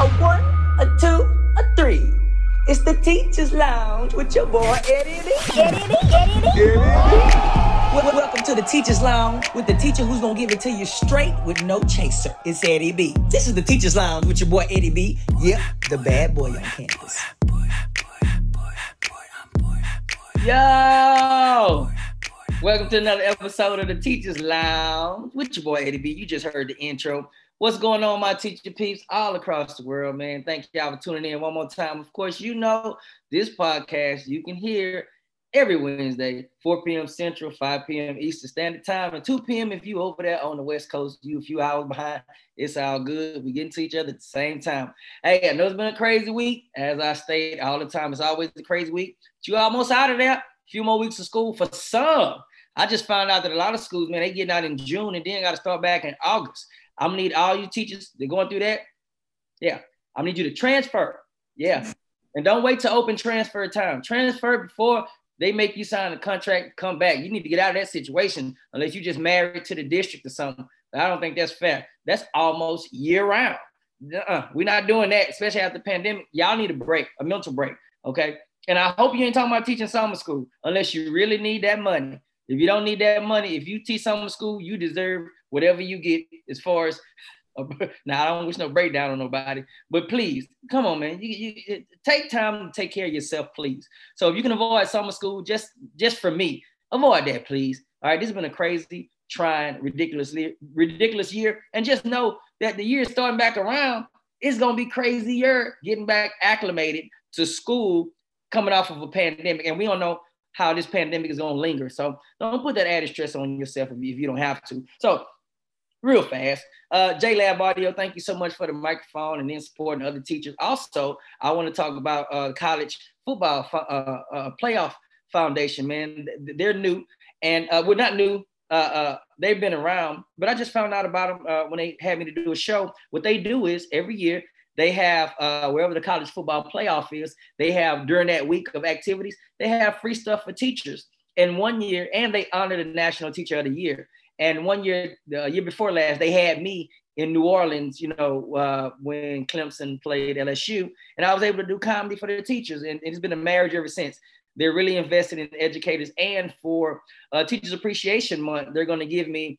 A one, a two, a three. It's the Teachers Lounge with your boy Eddie B. Eddie B. Eddie B. Well, welcome to the Teachers Lounge with the teacher who's gonna give it to you straight with no chaser. It's Eddie B. This is the Teachers Lounge with your boy Eddie B. Yep, the bad boy on campus. Yo! Welcome to another episode of the Teachers Lounge with your boy Eddie B. You just heard the intro. What's going on, my teacher peeps all across the world, man? Thank y'all for tuning in one more time. Of course, you know this podcast you can hear every Wednesday, 4 p.m. Central, 5 p.m. Eastern Standard Time, and 2 p.m. if you over there on the West Coast, you a few hours behind. It's all good. We get into each other at the same time. Hey, I know it's been a crazy week. As I state all the time, it's always a crazy week. But you almost out of there. A few more weeks of school for some. I just found out that a lot of schools, man, they getting out in June and then got to start back in August. I'm gonna need all you teachers. They're going through that. Yeah, I need you to transfer. Yeah, and don't wait to open transfer time. Transfer before they make you sign a contract. Come back. You need to get out of that situation unless you just married to the district or something. I don't think that's fair. That's almost year round. Uh-uh. We're not doing that, especially after the pandemic. Y'all need a break, a mental break. Okay. And I hope you ain't talking about teaching summer school unless you really need that money. If you don't need that money, if you teach summer school, you deserve whatever you get as far as now I don't wish no breakdown on nobody, but please come on, man. You, you take time to take care of yourself, please. So if you can avoid summer school, just just for me, avoid that, please. All right, this has been a crazy, trying, ridiculous, ridiculous year, and just know that the year starting back around. It's gonna be crazier getting back acclimated to school coming off of a pandemic, and we don't know how this pandemic is gonna linger. So don't put that added stress on yourself if you don't have to. So real fast. Uh, JLab Audio, thank you so much for the microphone and then supporting other teachers. Also, I want to talk about uh, college football uh, uh, playoff foundation, man. They're new and uh, we're not new. Uh, they've been around, but I just found out about them when they had me to do a show. What they do is every year they have uh, wherever the college football playoff is, they have during that week of activities, they have free stuff for teachers. And one year, and they honor the National Teacher of the Year. And one year, the year before last, they had me in New Orleans, you know, uh, when Clemson played LSU, and I was able to do comedy for the teachers, and it's been a marriage ever since. They're really invested in educators, and for uh, Teachers Appreciation Month, they're going to give me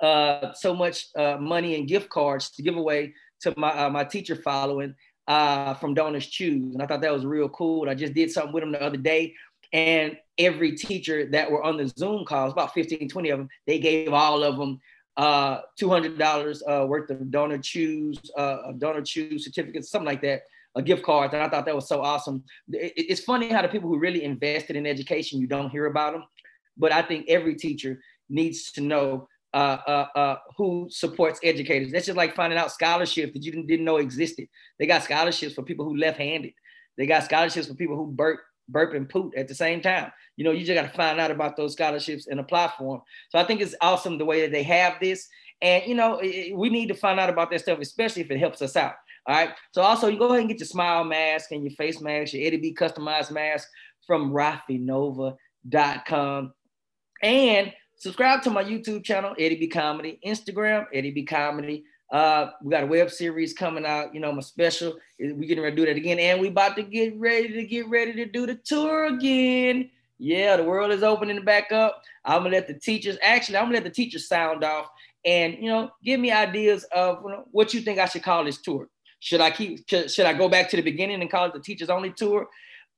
uh, so much uh, money and gift cards to give away to my uh, my teacher following uh, from Donors Choose, and I thought that was real cool. I just did something with them the other day and every teacher that were on the Zoom calls, about 15, 20 of them, they gave all of them uh, $200 uh, worth of donor choose, uh, donor choose certificates, something like that, a gift card. And I thought that was so awesome. It, it's funny how the people who really invested in education, you don't hear about them. But I think every teacher needs to know uh, uh, uh, who supports educators. That's just like finding out scholarships that you didn't, didn't know existed. They got scholarships for people who left-handed. They got scholarships for people who burp burp and poot at the same time. You know, you just got to find out about those scholarships and apply for them. So I think it's awesome the way that they have this. And, you know, we need to find out about that stuff, especially if it helps us out. All right. So also you go ahead and get your smile mask and your face mask, your Eddie B customized mask from raffinova.com. And subscribe to my YouTube channel, Eddie B Comedy, Instagram, Eddie B Comedy, uh, we got a web series coming out, you know, my special. We getting ready to do that again. And we about to get ready to get ready to do the tour again. Yeah, the world is opening back up. I'm gonna let the teachers actually, I'm gonna let the teachers sound off and you know, give me ideas of you know, what you think I should call this tour. Should I keep should I go back to the beginning and call it the teachers only tour?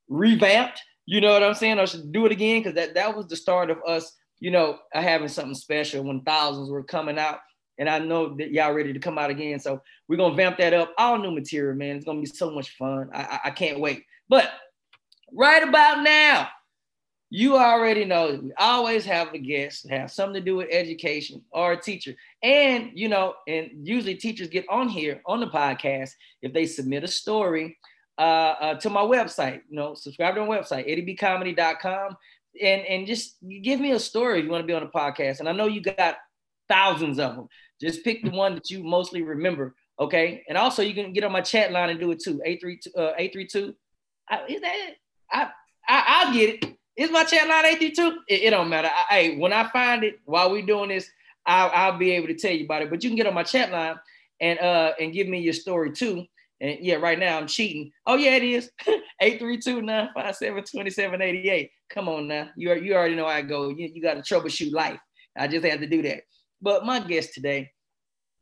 Revamped, you know what I'm saying? I should do it again because that, that was the start of us, you know, having something special when thousands were coming out and I know that y'all ready to come out again. So we're gonna vamp that up. All new material, man. It's gonna be so much fun. I, I, I can't wait. But right about now, you already know we always have a guest have something to do with education or a teacher. And you know, and usually teachers get on here on the podcast if they submit a story uh, uh, to my website. You know, subscribe to my website, eddiebcomedy.com. And, and just give me a story if you want to be on the podcast. And I know you got thousands of them. Just pick the one that you mostly remember. Okay. And also you can get on my chat line and do it too. 832 uh 832. I, is that it? I, I I'll get it. Is my chat line 832? It, it don't matter. Hey, when I find it while we're doing this, I'll, I'll be able to tell you about it. But you can get on my chat line and uh and give me your story too. And yeah, right now I'm cheating. Oh yeah, it is. 832-957-2788. Come on now. You, you already know I go. You, you got to troubleshoot life. I just had to do that. But my guest today,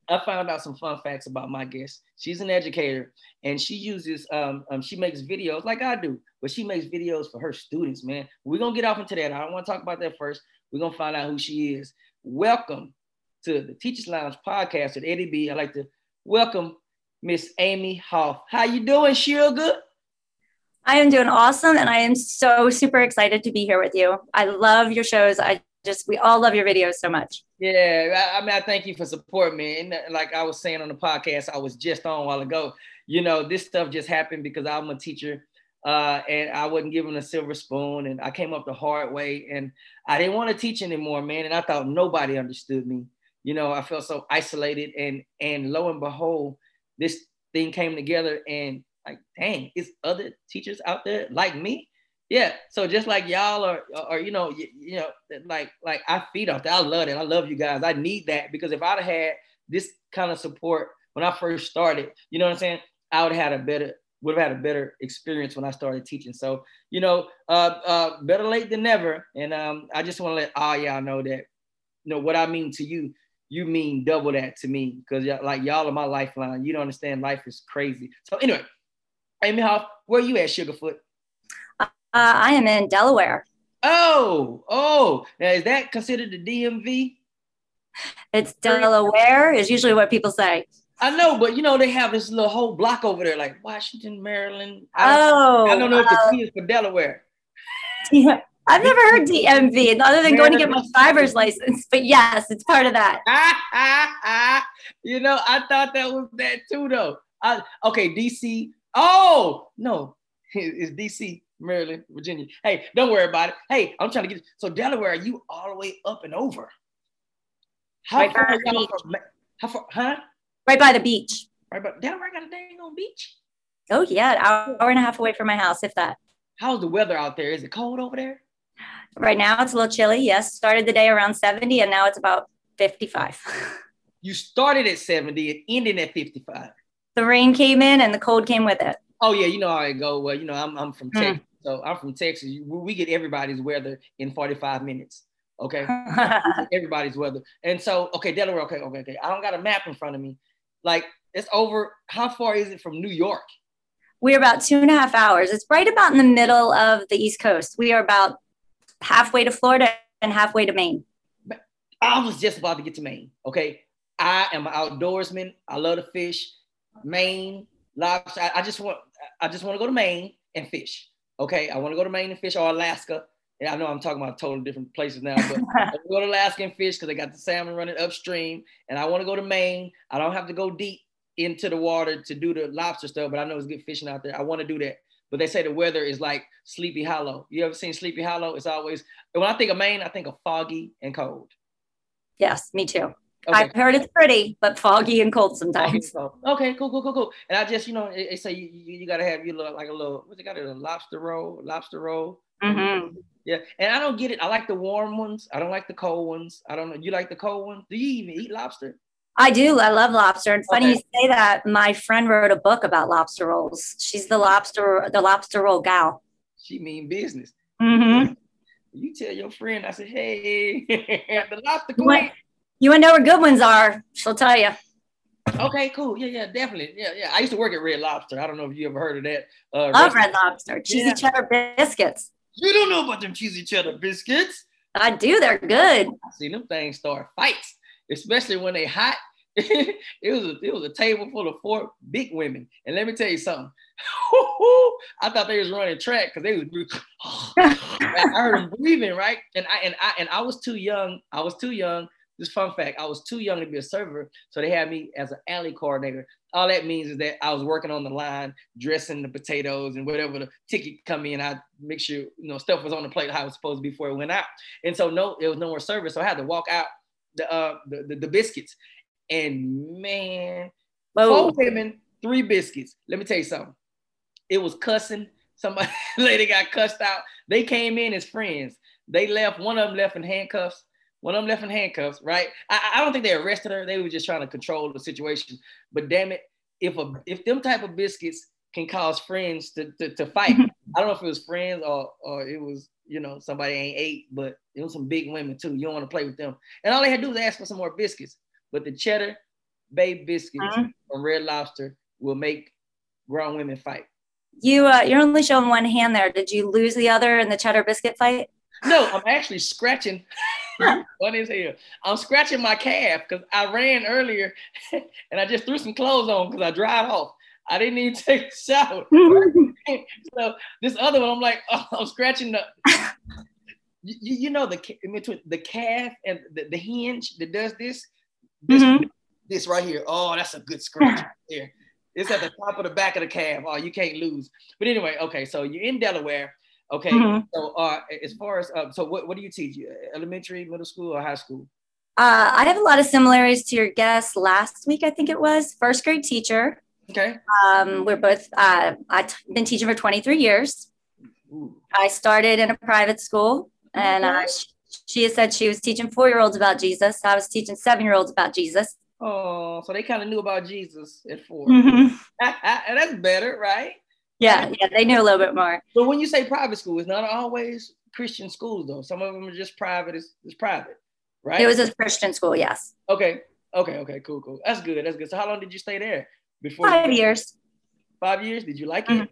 I found out some fun facts about my guest. She's an educator and she uses, um, um, she makes videos like I do, but she makes videos for her students, man. We're to get off into that. I don't want to talk about that first. We're to find out who she is. Welcome to the Teachers Lounge podcast at Eddie B. I'd like to welcome Miss Amy Hoff. How you doing, Sugar? I am doing awesome, and I am so super excited to be here with you. I love your shows. I just we all love your videos so much. Yeah, I, mean, I thank you for supporting me. And like I was saying on the podcast, I was just on a while ago. You know, this stuff just happened because I'm a teacher, uh, and I wasn't given a silver spoon, and I came up the hard way, and I didn't want to teach anymore, man. And I thought nobody understood me. You know, I felt so isolated, and and lo and behold this thing came together and like, dang, it's other teachers out there like me. Yeah. So just like y'all are, or you know, you, you know, like like I feed off that. I love it. I love you guys. I need that because if I'd had this kind of support when I first started, you know what I'm saying, I would have had a better would have had a better experience when I started teaching. So, you know, uh, uh, better late than never. And um, I just want to let all y'all know that, you know, what I mean to you you mean double that to me because like y'all are my lifeline. You don't understand. Life is crazy. So anyway, Amy Hoff, where you at, Sugarfoot? Uh, I am in Delaware. Oh, oh, now is that considered the DMV? It's Delaware is usually what people say. I know, but you know they have this little whole block over there, like Washington, Maryland. I oh, I don't know if the uh, T is for Delaware. Yeah, I've never heard DMV other than going to get my driver's license, but yes, it's part of that. you know, I thought that was that too, though. I, okay, DC. Oh no, it's DC, Maryland, Virginia. Hey, don't worry about it. Hey, I'm trying to get so Delaware. Are you all the way up and over. How right far? From, how far? Huh? Right by the beach. Right, but Delaware got a dang on beach. Oh yeah, an hour and a half away from my house, if that. How's the weather out there? Is it cold over there? Right now it's a little chilly. Yes, started the day around 70 and now it's about 55. You started at 70 and ended at 55. The rain came in and the cold came with it. Oh yeah, you know how I go. Well, you know, I'm, I'm from mm. Texas. So I'm from Texas. We get everybody's weather in 45 minutes. Okay. everybody's weather. And so, okay, Delaware, okay, okay, okay. I don't got a map in front of me. Like it's over. How far is it from New York? We're about two and a half hours. It's right about in the middle of the East Coast. We are about halfway to Florida and halfway to Maine. I was just about to get to Maine. Okay. I am an outdoorsman. I love to fish. Maine, lobster. I, I just want I just want to go to Maine and fish. Okay. I want to go to Maine and fish or Alaska. And I know I'm talking about totally different places now, but I go to Alaska and fish because I got the salmon running upstream. And I want to go to Maine. I don't have to go deep into the water to do the lobster stuff, but I know it's good fishing out there. I want to do that but they say the weather is like Sleepy Hollow. You ever seen Sleepy Hollow? It's always when I think of Maine, I think of foggy and cold. Yes, me too. Okay. I've heard it's pretty, but foggy and cold sometimes. Okay, cool, cool, cool, cool. And I just, you know, they say you, you, you got to have you look like a little, what's it got? A lobster roll, lobster roll. Mm-hmm. Yeah, and I don't get it. I like the warm ones. I don't like the cold ones. I don't know. You like the cold ones? Do you even eat lobster? I do. I love lobster. And funny okay. you say that. My friend wrote a book about lobster rolls. She's the lobster, the lobster roll gal. She mean business. Mm-hmm. You tell your friend. I said, hey, the lobster queen. You, want to know where good ones are? She'll tell you. Okay, cool. Yeah, yeah, definitely. Yeah, yeah. I used to work at Red Lobster. I don't know if you ever heard of that. Uh, Love Red Lobster. Cheesy yeah. cheddar biscuits. You don't know about them cheesy cheddar biscuits. I do. They're good. I seen them things start fights, especially when they hot it was a, it was a table full of four big women, and let me tell you something. I thought they was running track because they was. I heard them breathing right, and I and I and I was too young. I was too young. This fun fact: I was too young to be a server, so they had me as an alley coordinator. All that means is that I was working on the line, dressing the potatoes and whatever the ticket come in. I make sure you know stuff was on the plate how it was supposed to be before it went out. And so no, it was no more service, so I had to walk out the uh the, the, the biscuits and man, four women, three biscuits. Let me tell you something. It was cussing. Somebody lady got cussed out. They came in as friends. They left. One of them left in handcuffs. One of them left in handcuffs. Right. I, I don't think they arrested her. They were just trying to control the situation. But damn it, if a if them type of biscuits can cause friends to to, to fight. I don't know if it was friends or or it was you know somebody ain't ate, but it was some big women too. You don't want to play with them. And all they had to do was ask for some more biscuits. But the cheddar bay biscuits uh-huh. from Red Lobster will make grown women fight. You uh, you're only showing one hand there. Did you lose the other in the cheddar biscuit fight? No, I'm actually scratching. Funny as hell. I'm scratching my calf because I ran earlier and I just threw some clothes on because I dried off. I didn't even take a shower. so this other one, I'm like, oh, I'm scratching the. You, you know the between the calf and the, the hinge that does this, this, mm-hmm. this right here. Oh, that's a good scratch there. It's at the top of the back of the calf. Oh, you can't lose. But anyway, okay, so you're in Delaware. Okay, mm-hmm. so uh, as far as uh, so, what, what do you teach? Elementary, middle school, or high school? Uh, I have a lot of similarities to your guest last week. I think it was first grade teacher. Okay. Um, we're both. Uh, I've been teaching for 23 years. Ooh. I started in a private school, and uh, she has said she was teaching four year olds about Jesus. I was teaching seven year olds about Jesus. Oh, so they kind of knew about Jesus at 4 mm-hmm. and that's better, right? Yeah, yeah, they knew a little bit more. But when you say private school, it's not always Christian schools though. Some of them are just private. It's, it's private, right? It was a Christian school, yes. Okay, okay, okay, cool, cool. That's good. That's good. So how long did you stay there? Before five years. Five years. Did you like mm-hmm. it?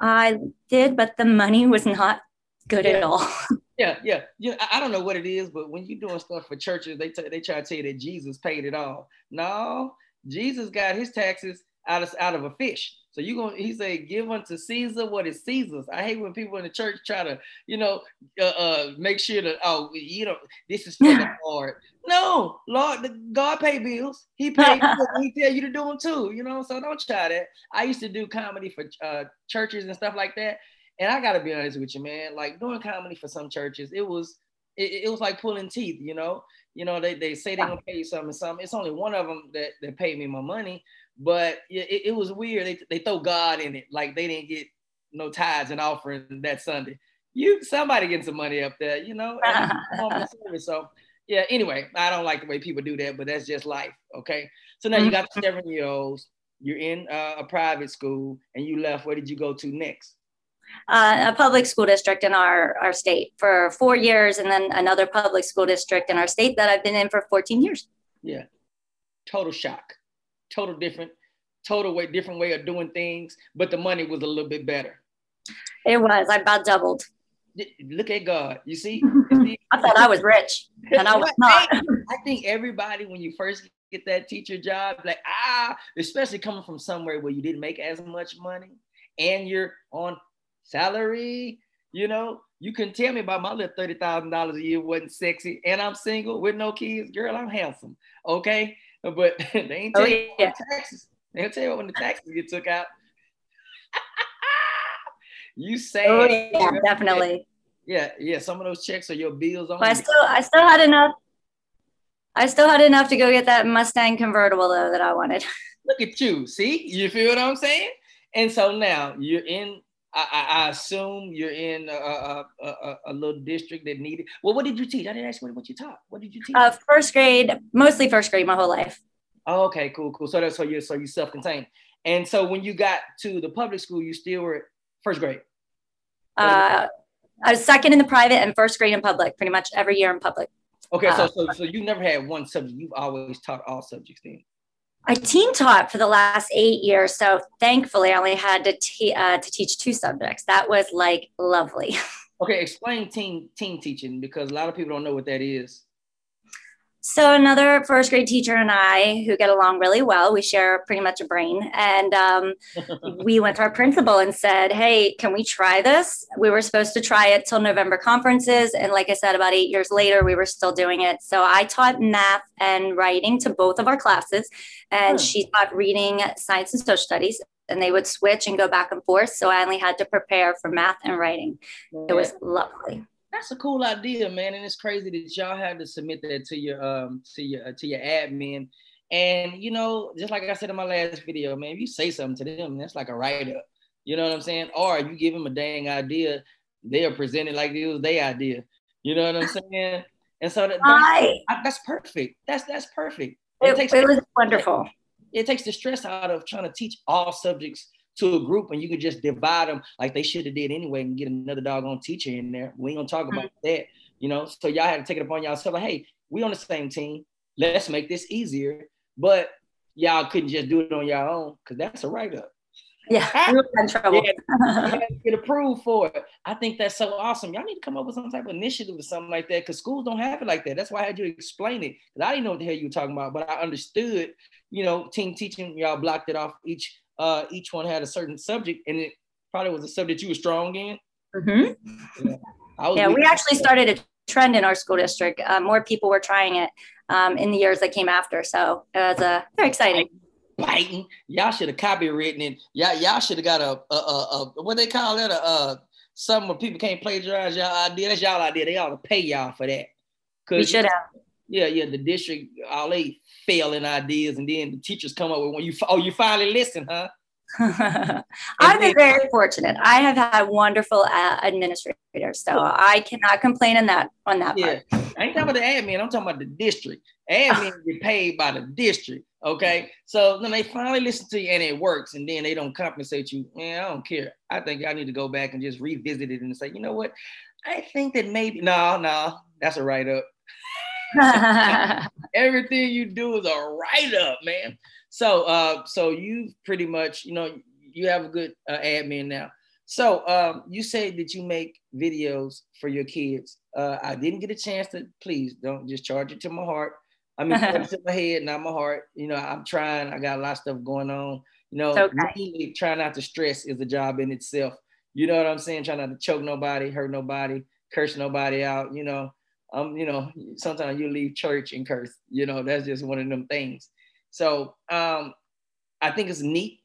I did, but the money was not good yeah. at all. yeah, yeah, yeah. I don't know what it is, but when you're doing stuff for churches, they t- they try to tell you that Jesus paid it all. No, Jesus got his taxes out of out of a fish. So you going he say, give unto Caesar what is Caesar's. I hate when people in the church try to, you know, uh, uh make sure that oh, you know, this is for the Lord. No, Lord, the, God pay bills. He paid. he tell you to do them too. You know, so don't try that. I used to do comedy for uh, churches and stuff like that, and I gotta be honest with you, man. Like doing comedy for some churches, it was it, it was like pulling teeth. You know, you know they, they say they're gonna pay you something, something. It's only one of them that that paid me my money, but it, it was weird. They, they throw God in it, like they didn't get no tithes and offering that Sunday. You somebody getting some money up there, you know. so yeah. Anyway, I don't like the way people do that, but that's just life. Okay. So now you got the seven year olds. You're in uh, a private school, and you left. Where did you go to next? Uh, a public school district in our, our state for four years, and then another public school district in our state that I've been in for 14 years. Yeah. Total shock total different, total way different way of doing things, but the money was a little bit better. It was. I about doubled. Look at God. You see? I thought I was rich, and I was not. I think everybody, when you first get that teacher job, like ah, especially coming from somewhere where you didn't make as much money, and you're on salary, you know, you can tell me about my little thirty thousand dollars a year wasn't sexy, and I'm single with no kids. Girl, I'm handsome. Okay, Uh, but they ain't oh, tell oh, you yeah. the taxes. They don't tell you when the taxes get took out. you say oh, yeah, definitely. Yeah, yeah. Some of those checks are your bills on. I still I still had enough. I still had enough to go get that Mustang convertible though that I wanted. Look at you. See, you feel what I'm saying? And so now you're in. I, I assume you're in a, a, a, a, little district that needed. Well, what did you teach? I didn't ask you what you taught. What did you teach? Uh, first grade, mostly first grade, my whole life. Oh, okay, cool, cool. So that's so you so you self-contained. And so when you got to the public school, you still were first grade. Uh, I was second in the private and first grade in public, pretty much every year in public. Okay, so uh, so so you never had one subject. You've always taught all subjects then. I team taught for the last eight years, so thankfully I only had to te- uh, to teach two subjects. That was like lovely. Okay, explain team team teaching because a lot of people don't know what that is. So another first grade teacher and I, who get along really well, we share pretty much a brain, and um, we went to our principal and said, "Hey, can we try this?" We were supposed to try it till November conferences, and like I said, about eight years later, we were still doing it. So I taught math and writing to both of our classes, and hmm. she taught reading, science, and social studies. And they would switch and go back and forth. So I only had to prepare for math and writing. It was lovely that's a cool idea, man. And it's crazy that y'all had to submit that to your um to your uh, to your admin. And you know, just like I said in my last video, man, if you say something to them, that's like a write-up. You know what I'm saying? Or you give them a dang idea, they are presented like it was their idea. You know what I'm saying? And so that, that's, that's perfect. That's that's perfect. It, it, it was wonderful. it takes the stress out of trying to teach all subjects to a group and you can just divide them like they should have did anyway and get another doggone teacher in there. We ain't gonna talk about mm-hmm. that, you know. So y'all had to take it upon y'all. So like, hey, we on the same team. Let's make this easier. But y'all couldn't just do it on your own because that's a write up. Yeah, in trouble. yeah, get approved for it. I think that's so awesome. Y'all need to come up with some type of initiative or something like that because schools don't have it like that. That's why I had you explain it because I didn't know what the hell you were talking about, but I understood. You know, team teaching, y'all blocked it off. Each uh, each one had a certain subject, and it probably was a subject you were strong in. Mm-hmm. Yeah, yeah we actually started a trend in our school district. Uh, more people were trying it um, in the years that came after, so it was uh, very exciting biting. Y'all should have copywritten it. Y'all, y'all should have got a, a, a, a, what they call it, a, a something where people can't plagiarize y'all idea. That's y'all idea. They ought to pay y'all for that. We should have. Yeah, yeah. The district, all they failing ideas, and then the teachers come up with when you oh you finally listen, huh? I've been very fortunate. I have had wonderful uh, administrators, so I cannot complain on that on that yeah. part. I ain't talking about the admin. I'm talking about the district. Admin get paid by the district. Okay, so then they finally listen to you and it works, and then they don't compensate you. Man, I don't care. I think I need to go back and just revisit it and say, you know what? I think that maybe no, no, that's a write up. Everything you do is a write up, man. So, uh, so you pretty much, you know, you have a good uh, admin now. So, um, you say that you make videos for your kids. Uh, I didn't get a chance to. Please don't just charge it to my heart. I mean, in my head, not my heart. You know, I'm trying. I got a lot of stuff going on. You know, okay. really trying not to stress is a job in itself. You know what I'm saying? Trying not to choke nobody, hurt nobody, curse nobody out. You know, um, you know, sometimes you leave church and curse. You know, that's just one of them things. So um, I think it's neat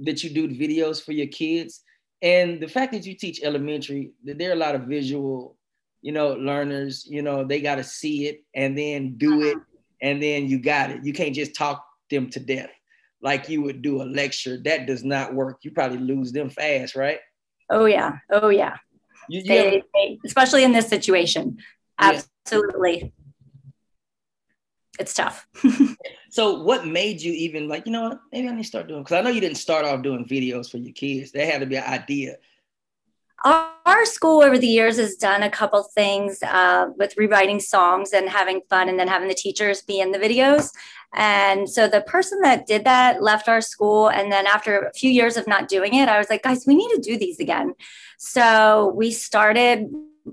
that you do videos for your kids, and the fact that you teach elementary, that there are a lot of visual you know, learners, you know, they got to see it and then do uh-huh. it and then you got it. You can't just talk them to death like you would do a lecture. That does not work. You probably lose them fast, right? Oh yeah. Oh yeah. You, you they, they, especially in this situation. Absolutely. Yeah. It's tough. so what made you even like, you know what, maybe I need to start doing because I know you didn't start off doing videos for your kids. There had to be an idea our school over the years has done a couple things uh, with rewriting songs and having fun and then having the teachers be in the videos and so the person that did that left our school and then after a few years of not doing it i was like guys we need to do these again so we started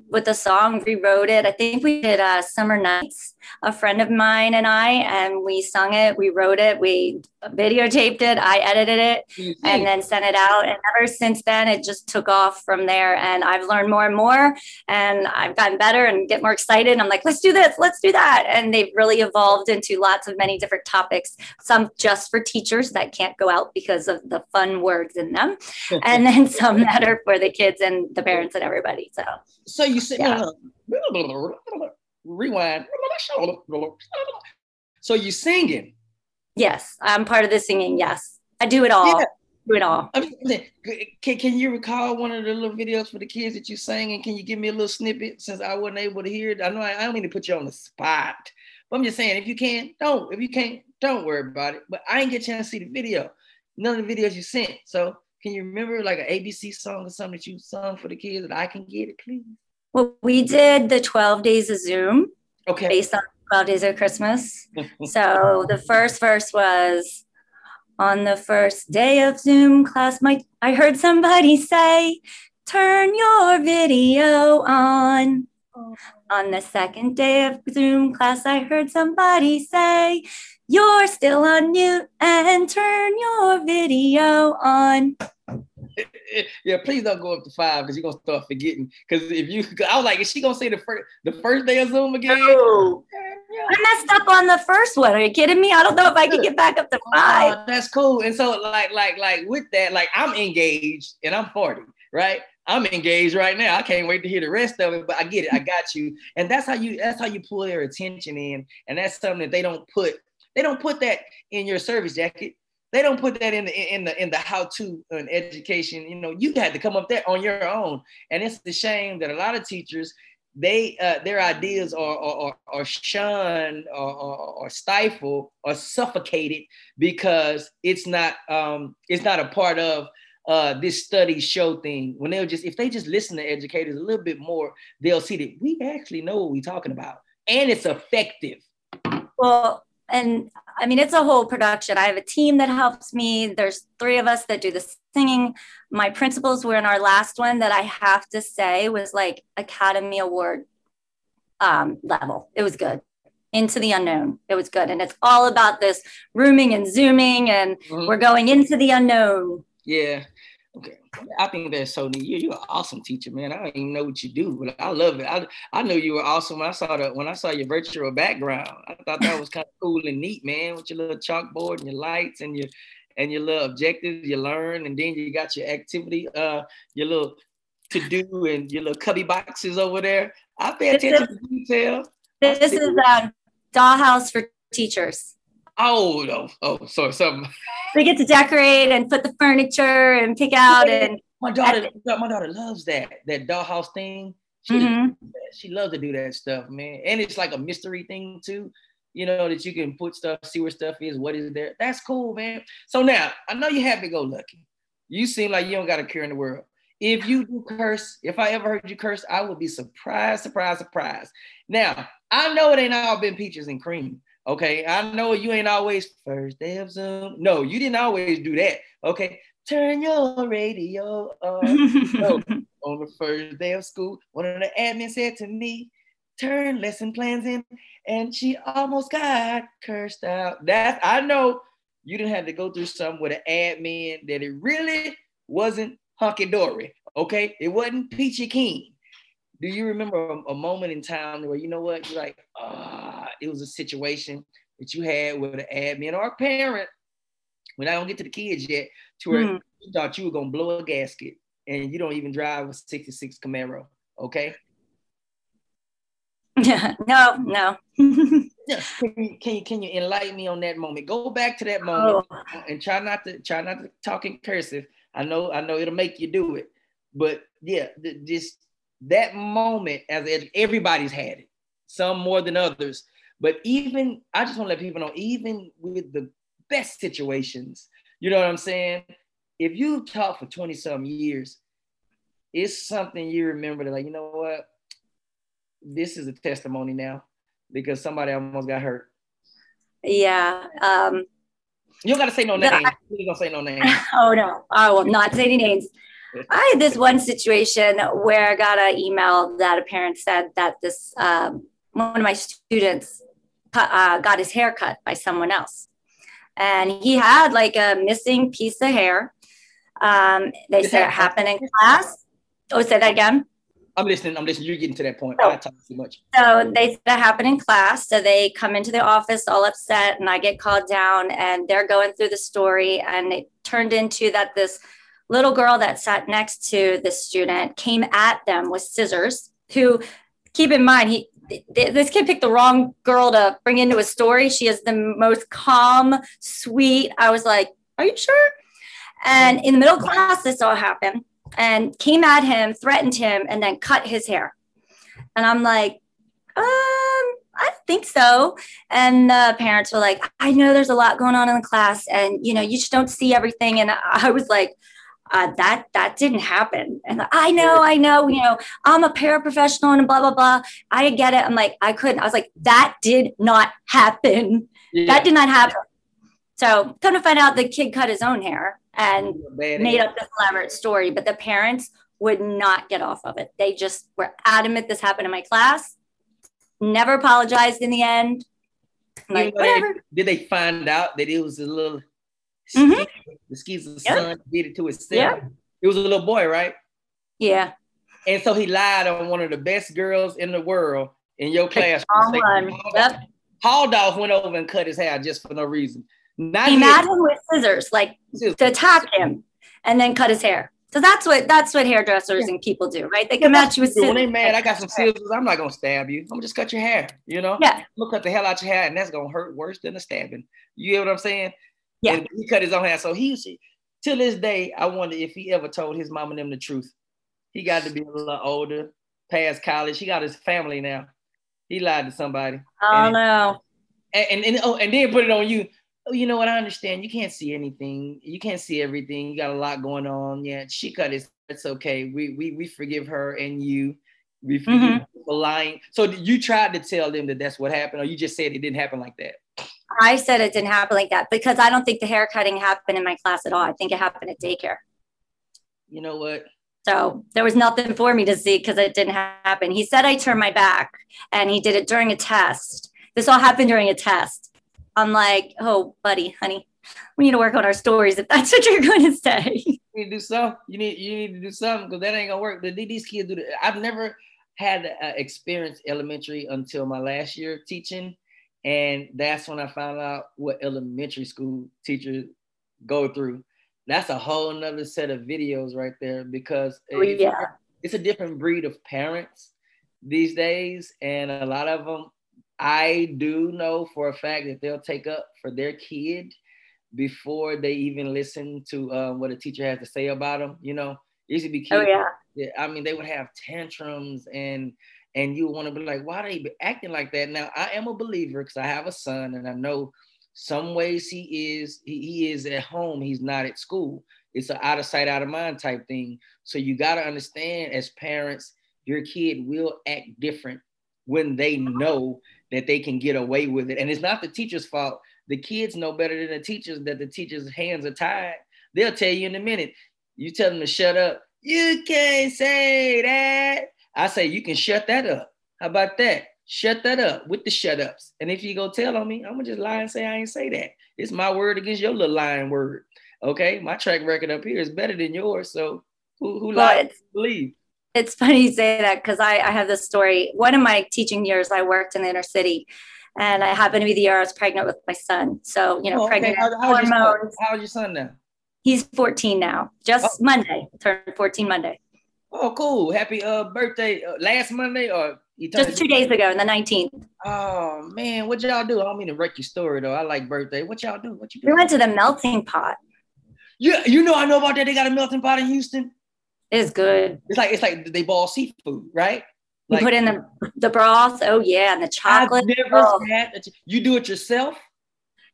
with the song, rewrote it. I think we did uh, Summer Nights, a friend of mine and I, and we sung it, we wrote it, we videotaped it, I edited it, mm-hmm. and then sent it out. And ever since then, it just took off from there. And I've learned more and more, and I've gotten better and get more excited. I'm like, let's do this, let's do that. And they've really evolved into lots of many different topics, some just for teachers that can't go out because of the fun words in them, and then some that are for the kids and the parents and everybody. So, so you say, yeah. rewind. So you singing? Yes, I'm part of the singing. Yes, I do it all. Yeah. Do it all. I mean, can, can you recall one of the little videos for the kids that you sang? And can you give me a little snippet since I wasn't able to hear it? I know I, I don't mean to put you on the spot, but I'm just saying if you can't, don't. If you can't, don't worry about it. But I didn't get a chance to see the video. None of the videos you sent. So can you remember like an ABC song or something that you sung for the kids that I can get it, please? Well, we did the 12 days of Zoom. Okay. Based on 12 days of Christmas. so the first verse was on the first day of Zoom class, my I heard somebody say, turn your video on. On the second day of Zoom class, I heard somebody say, You're still on mute and turn your video on. yeah, please don't go up to five because you're gonna start forgetting. Because if you, I was like, is she gonna say the first the first day of Zoom again? No. I messed up on the first one. Are you kidding me? I don't know if I can get back up to five. Uh, that's cool. And so, like, like, like with that, like, I'm engaged and I'm 40, right? I'm engaged right now. I can't wait to hear the rest of it, but I get it. I got you. And that's how you that's how you pull their attention in. And that's something that they don't put, they don't put that in your service jacket they don't put that in the in the in the how to and education. You know, you had to come up there on your own, and it's the shame that a lot of teachers they uh, their ideas are are, are shunned or, or, or stifled or suffocated because it's not um, it's not a part of uh, this study show thing. When they'll just if they just listen to educators a little bit more, they'll see that we actually know what we're talking about and it's effective. Well, and I mean, it's a whole production. I have a team that helps me. There's three of us that do the singing. My principals were in our last one that I have to say was like Academy Award um, level. It was good. Into the unknown. It was good. And it's all about this rooming and zooming, and mm-hmm. we're going into the unknown. Yeah. I think that's so neat. You, you're an awesome teacher, man. I don't even know what you do, but I love it. I, I know you were awesome when I saw that when I saw your virtual background. I thought that was kind of cool and neat, man, with your little chalkboard and your lights and your and your little objectives you learn, and then you got your activity, uh, your little to do and your little cubby boxes over there. I pay attention to detail. This is a dollhouse for teachers. Oh no! Oh, sorry, something. We get to decorate and put the furniture and pick out and. My daughter, my daughter loves that that dollhouse thing. She, mm-hmm. she loves to do that stuff, man. And it's like a mystery thing too. You know that you can put stuff, see where stuff is, what is there. That's cool, man. So now I know you happy go lucky. You seem like you don't got a cure in the world. If you do curse, if I ever heard you curse, I would be surprised, surprised, surprised. Now I know it ain't all been peaches and cream. Okay, I know you ain't always first day of Zoom. No, you didn't always do that. Okay, turn your radio on. no, on the first day of school, one of the admins said to me, turn lesson plans in, and she almost got cursed out. That I know you didn't have to go through something with an admin that it really wasn't hunky dory. Okay, it wasn't peachy keen do you remember a, a, moment in time where you know what you're like, ah, it was a situation that you had with an admin or a parent? When I don't get to the kids yet, to where mm. you thought you were gonna blow a gasket and you don't even drive a 66 Camaro, okay? yeah no, no. can, you, can you can you enlighten me on that moment? Go back to that moment oh. and try not to try not to talk in cursive. I know I know it'll make you do it, but yeah, just that moment as everybody's had it, some more than others. But even I just want to let people know, even with the best situations, you know what I'm saying? If you taught for 20 some years, it's something you remember that, like, you know what? This is a testimony now because somebody almost got hurt. Yeah. Um, you don't got to say no names. You don't say no names. oh no, I will not say any names. I had this one situation where I got an email that a parent said that this um, one of my students uh, got his hair cut by someone else, and he had like a missing piece of hair. Um, they said it happened in class. Oh, say that again. I'm listening. I'm listening. You're getting to that point. So, I talk too much. So they said it happened in class. So they come into the office all upset, and I get called down, and they're going through the story, and it turned into that this little girl that sat next to the student came at them with scissors who keep in mind he this kid picked the wrong girl to bring into a story she is the most calm sweet i was like are you sure and in the middle class this all happened and came at him threatened him and then cut his hair and i'm like um I think so. And the parents were like, I know there's a lot going on in the class, and you know, you just don't see everything. And I was like, uh, that that didn't happen. And I know, I know, you know, I'm a paraprofessional and blah blah blah. I get it. I'm like, I couldn't. I was like, that did not happen. Yeah. That did not happen. So come to find out, the kid cut his own hair and made up this elaborate story. But the parents would not get off of it. They just were adamant this happened in my class. Never apologized in the end. Like, whatever. Did they find out that it was a little Mm-hmm. The skis the yep. son did it to himself. Yep. It was a little boy, right? Yeah. And so he lied on one of the best girls in the world in your class. Yep. Haldolph went over and cut his hair just for no reason. Not he mad him with scissors, like scissors. to attack him, and then cut his hair. So that's what that's what hairdressers and people do, right? They come at you with scissors. When they mad, I got some scissors. I'm not gonna stab you. I'm gonna just cut your hair. You know? Yeah. I'm gonna cut the hell out your hair, and that's gonna hurt worse than a stabbing. You get what I'm saying? Yeah. And he cut his own hair. So he till this day, I wonder if he ever told his mom and them the truth. He got to be a little older. past college. He got his family now. He lied to somebody. Oh and, no. And, and, and oh, and then put it on you. Oh, you know what? I understand. You can't see anything. You can't see everything. You got a lot going on. Yeah, she cut his. It's okay. We we we forgive her and you. We forgive mm-hmm. for lying. So you tried to tell them that that's what happened, or you just said it didn't happen like that. I said it didn't happen like that because I don't think the hair cutting happened in my class at all. I think it happened at daycare. You know what? So there was nothing for me to see because it didn't happen. He said I turned my back and he did it during a test. This all happened during a test. I'm like, oh, buddy, honey, we need to work on our stories if that's what you're going to say. You need to do something. You need you need to do something because that ain't gonna work. These kids do. that. I've never had uh, experience elementary until my last year teaching, and that's when I found out what elementary school teachers go through. That's a whole nother set of videos right there because oh, yeah. it's a different breed of parents these days, and a lot of them I do know for a fact that they'll take up for their kid before they even listen to uh, what a teacher has to say about them. You know, used to be oh, kids. Oh, yeah. I mean, they would have tantrums and and you want to be like, why are they acting like that? Now, I am a believer because I have a son and I know some ways he is he, he is at home, he's not at school. It's an out of sight, out of mind type thing. So you got to understand as parents, your kid will act different when they know that they can get away with it. And it's not the teacher's fault. The kids know better than the teachers that the teacher's hands are tied. They'll tell you in a minute. You tell them to shut up. You can't say that. I say you can shut that up. How about that? Shut that up with the shut ups. And if you go tell on me, I'm gonna just lie and say I ain't say that. It's my word against your little lying word. Okay, my track record up here is better than yours. So who who well, lies? Believe. It's funny you say that because I, I have this story. One of my teaching years, I worked in the inner city, and I happened to be the year I was pregnant with my son. So you know, oh, okay. pregnant how, how's hormones. Your how's your son now? He's 14 now. Just oh. Monday, turned 14 Monday. Oh, cool! Happy uh birthday uh, last Monday or just two days ago, on the 19th. Oh man, what y'all do? I don't mean to wreck your story though. I like birthday. What y'all do? What you? Do? We went to the melting pot. Yeah, you know I know about that. They got a melting pot in Houston. It's good. It's like it's like they ball seafood, right? You put in the the broth. Oh yeah, and the chocolate. I've never oh. had. You do it yourself.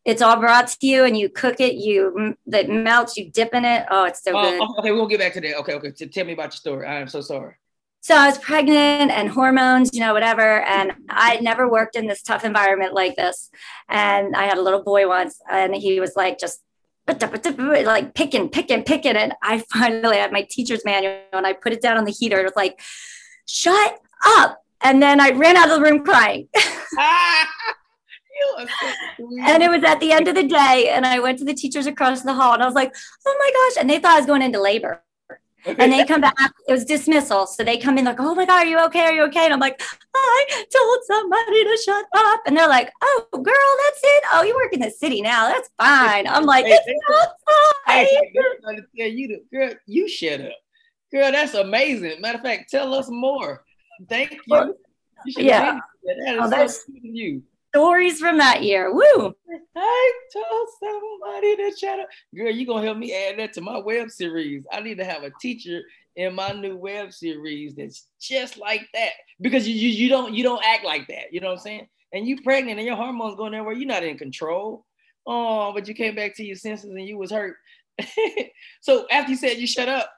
It's all brought to you, and you cook it. You that melts. You dip in it. Oh, it's so uh, good. Okay, we'll get back to that. Okay, okay. So tell me about your story. I am so sorry. So I was pregnant and hormones, you know, whatever. And I never worked in this tough environment like this. And I had a little boy once, and he was like just like picking, picking, picking. And I finally had my teacher's manual and I put it down on the heater. It was like, shut up. And then I ran out of the room crying. and it was at the end of the day. And I went to the teachers across the hall and I was like, oh my gosh. And they thought I was going into labor. and they come back, it was dismissal. So they come in like, oh my God, are you okay? Are you okay? And I'm like, I told somebody to shut up. And they're like, oh, girl, that's it. Oh, you work in the city now. That's fine. I'm like, it's not fine. Hey, tell you to, girl, you shut up. Girl, that's amazing. Matter of fact, tell us more. Thank you. you yeah. That is oh, that's, so you stories from that year. Woo! I told somebody to shut up. Girl, you gonna help me add that to my web series. I need to have a teacher in my new web series that's just like that. Because you, you, you don't you don't act like that. You know what I'm saying? And you pregnant and your hormones going there where you're not in control. Oh, but you came back to your senses and you was hurt. so after you said you shut up,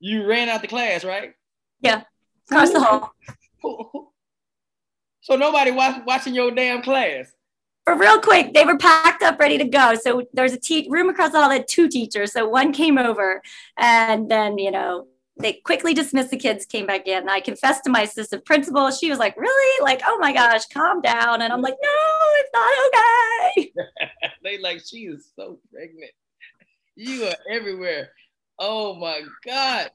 you ran out the class, right? Yeah. Across the hall. So nobody watch, watching your damn class. For real quick, they were packed up, ready to go. So there's a te- room across the hall that two teachers. So one came over, and then you know they quickly dismissed the kids, came back in. I confessed to my assistant principal. She was like, "Really? Like, oh my gosh, calm down." And I'm like, "No, it's not okay." they like, she is so pregnant. You are everywhere. Oh my god.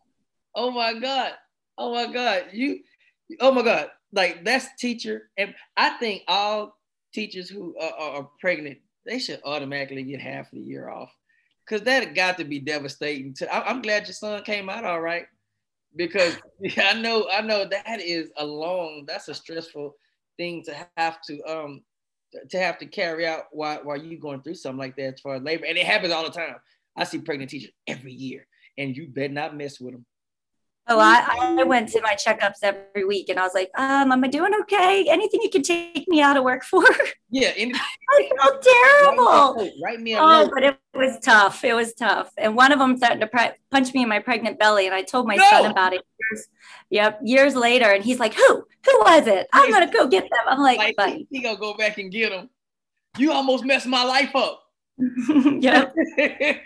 Oh my god. Oh my god. You. Oh my god like that's teacher, and I think all teachers who are, are pregnant they should automatically get half of the year off because that got to be devastating. To I, am glad your son came out all right because I know I know that is a long that's a stressful thing to have to um to have to carry out while while you going through something like that as far as labor and it happens all the time. I see pregnant teachers every year, and you better not mess with them Oh, I, I went to my checkups every week and I was like, um, am I doing okay? Anything you can take me out of work for? Yeah. Any, I terrible. write, write me a Oh, but it was tough. It was tough. And one of them threatened to pre- punch me in my pregnant belly. And I told my No. son about it years, yep, years later. And he's like, who? Who was it? I'm going to go get them. I'm like, Like, he gonna go back and get them. You almost messed my life up. yep.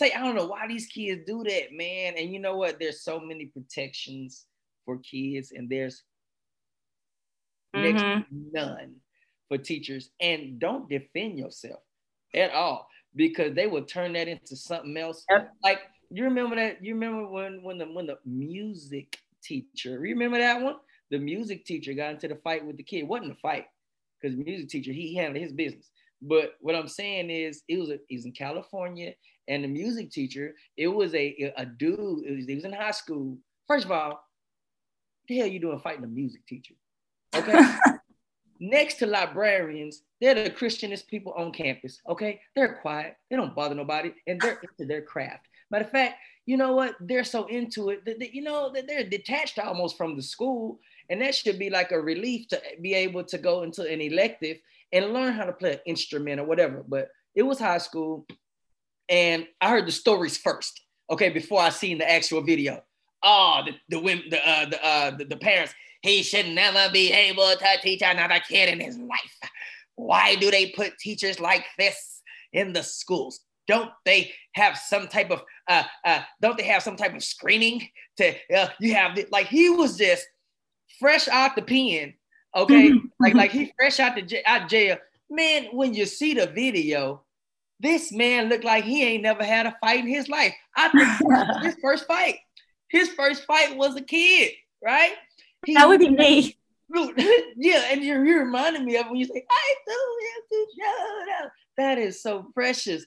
Say, I don't know why these kids do that, man. And you know what? There's so many protections for kids, and there's next Mhm. to none for teachers. And don't defend yourself at all because they will turn that into something else. Yep. Like you remember that? You remember when when the when the music teacher? Remember that one? The music teacher got into the fight with the kid. It wasn't a fight because music teacher he handled his business. But what I'm saying is, it was a, he's in California, and the music teacher, it was a a dude. It was, he was in high school. First of all, the hell you doing fighting a music teacher? Okay. Next to librarians, they're the Christianest people on campus. Okay, they're quiet. They don't bother nobody, and they're into their craft. Matter of fact, you know what? They're so into it that that, you know that they're detached almost from the school, and that should be like a relief to be able to go into an elective and learn how to play an instrument or whatever. But it was high school, and I heard the stories first. Okay, before I seen the actual video. Oh, the the women, the uh, the, uh, the the parents. He should never be able to teach another kid in his life. Why do they put teachers like this in the schools? Don't they have some type of uh, uh don't they have some type of screening to uh, you have the, like he was just fresh out the pen, okay? like like he fresh out the out jail. Man, when you see the video, this man looked like he ain't never had a fight in his life. I think this his first fight. His first fight was a kid, right? He- that would be me. Yeah, and you, you reminded me of when you say, I do have to. That is so precious.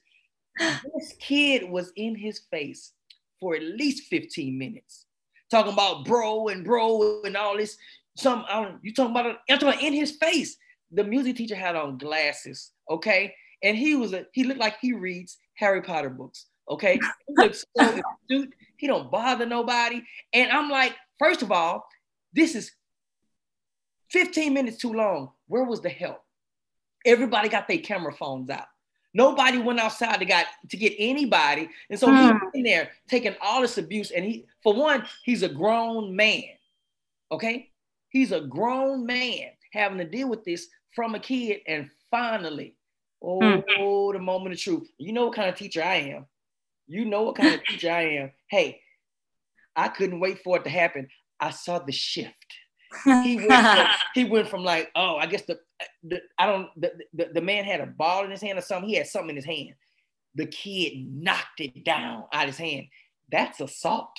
This kid was in his face for at least 15 minutes, talking about bro and bro and all this. Some I don't, you talking about I'm talking about in his face. The music teacher had on glasses, okay? And he was a he looked like he reads Harry Potter books, okay? He looks so astute. He don't bother nobody. And I'm like, first of all, this is 15 minutes too long. Where was the help? Everybody got their camera phones out. Nobody went outside to got to get anybody. And so he's Hmm. in there taking all this abuse. And he, for one, he's a grown man. Okay? He's a grown man having to deal with this from a kid. And finally, Mm. oh, the moment of truth. You know what kind of teacher I am. You know what kind of teacher I am. Hey, I couldn't wait for it to happen. I saw the shift. He went from, he went from like oh I guess the, the I don't the, the the man had a ball in his hand or something. He had something in his hand. The kid knocked it down out of his hand. That's assault.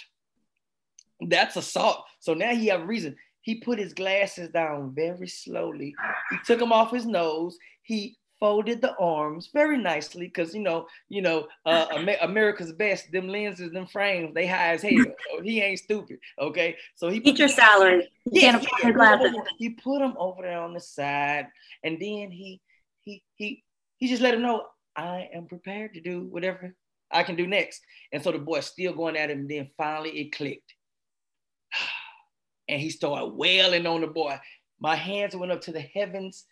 That's assault. So now he have a reason. He put his glasses down very slowly. He took them off his nose. He folded the arms very nicely because you know you know uh, America's best them lenses them frames they high as hell so he ain't stupid okay so he put Teacher salary. Yeah, can't yeah, afford he your glasses. He put him over there on the side, and then he he he he just let him know I am prepared to do whatever I can do next. And so the boy still going at him, and then finally it clicked, and he started wailing on the boy. My hands went up to the heavens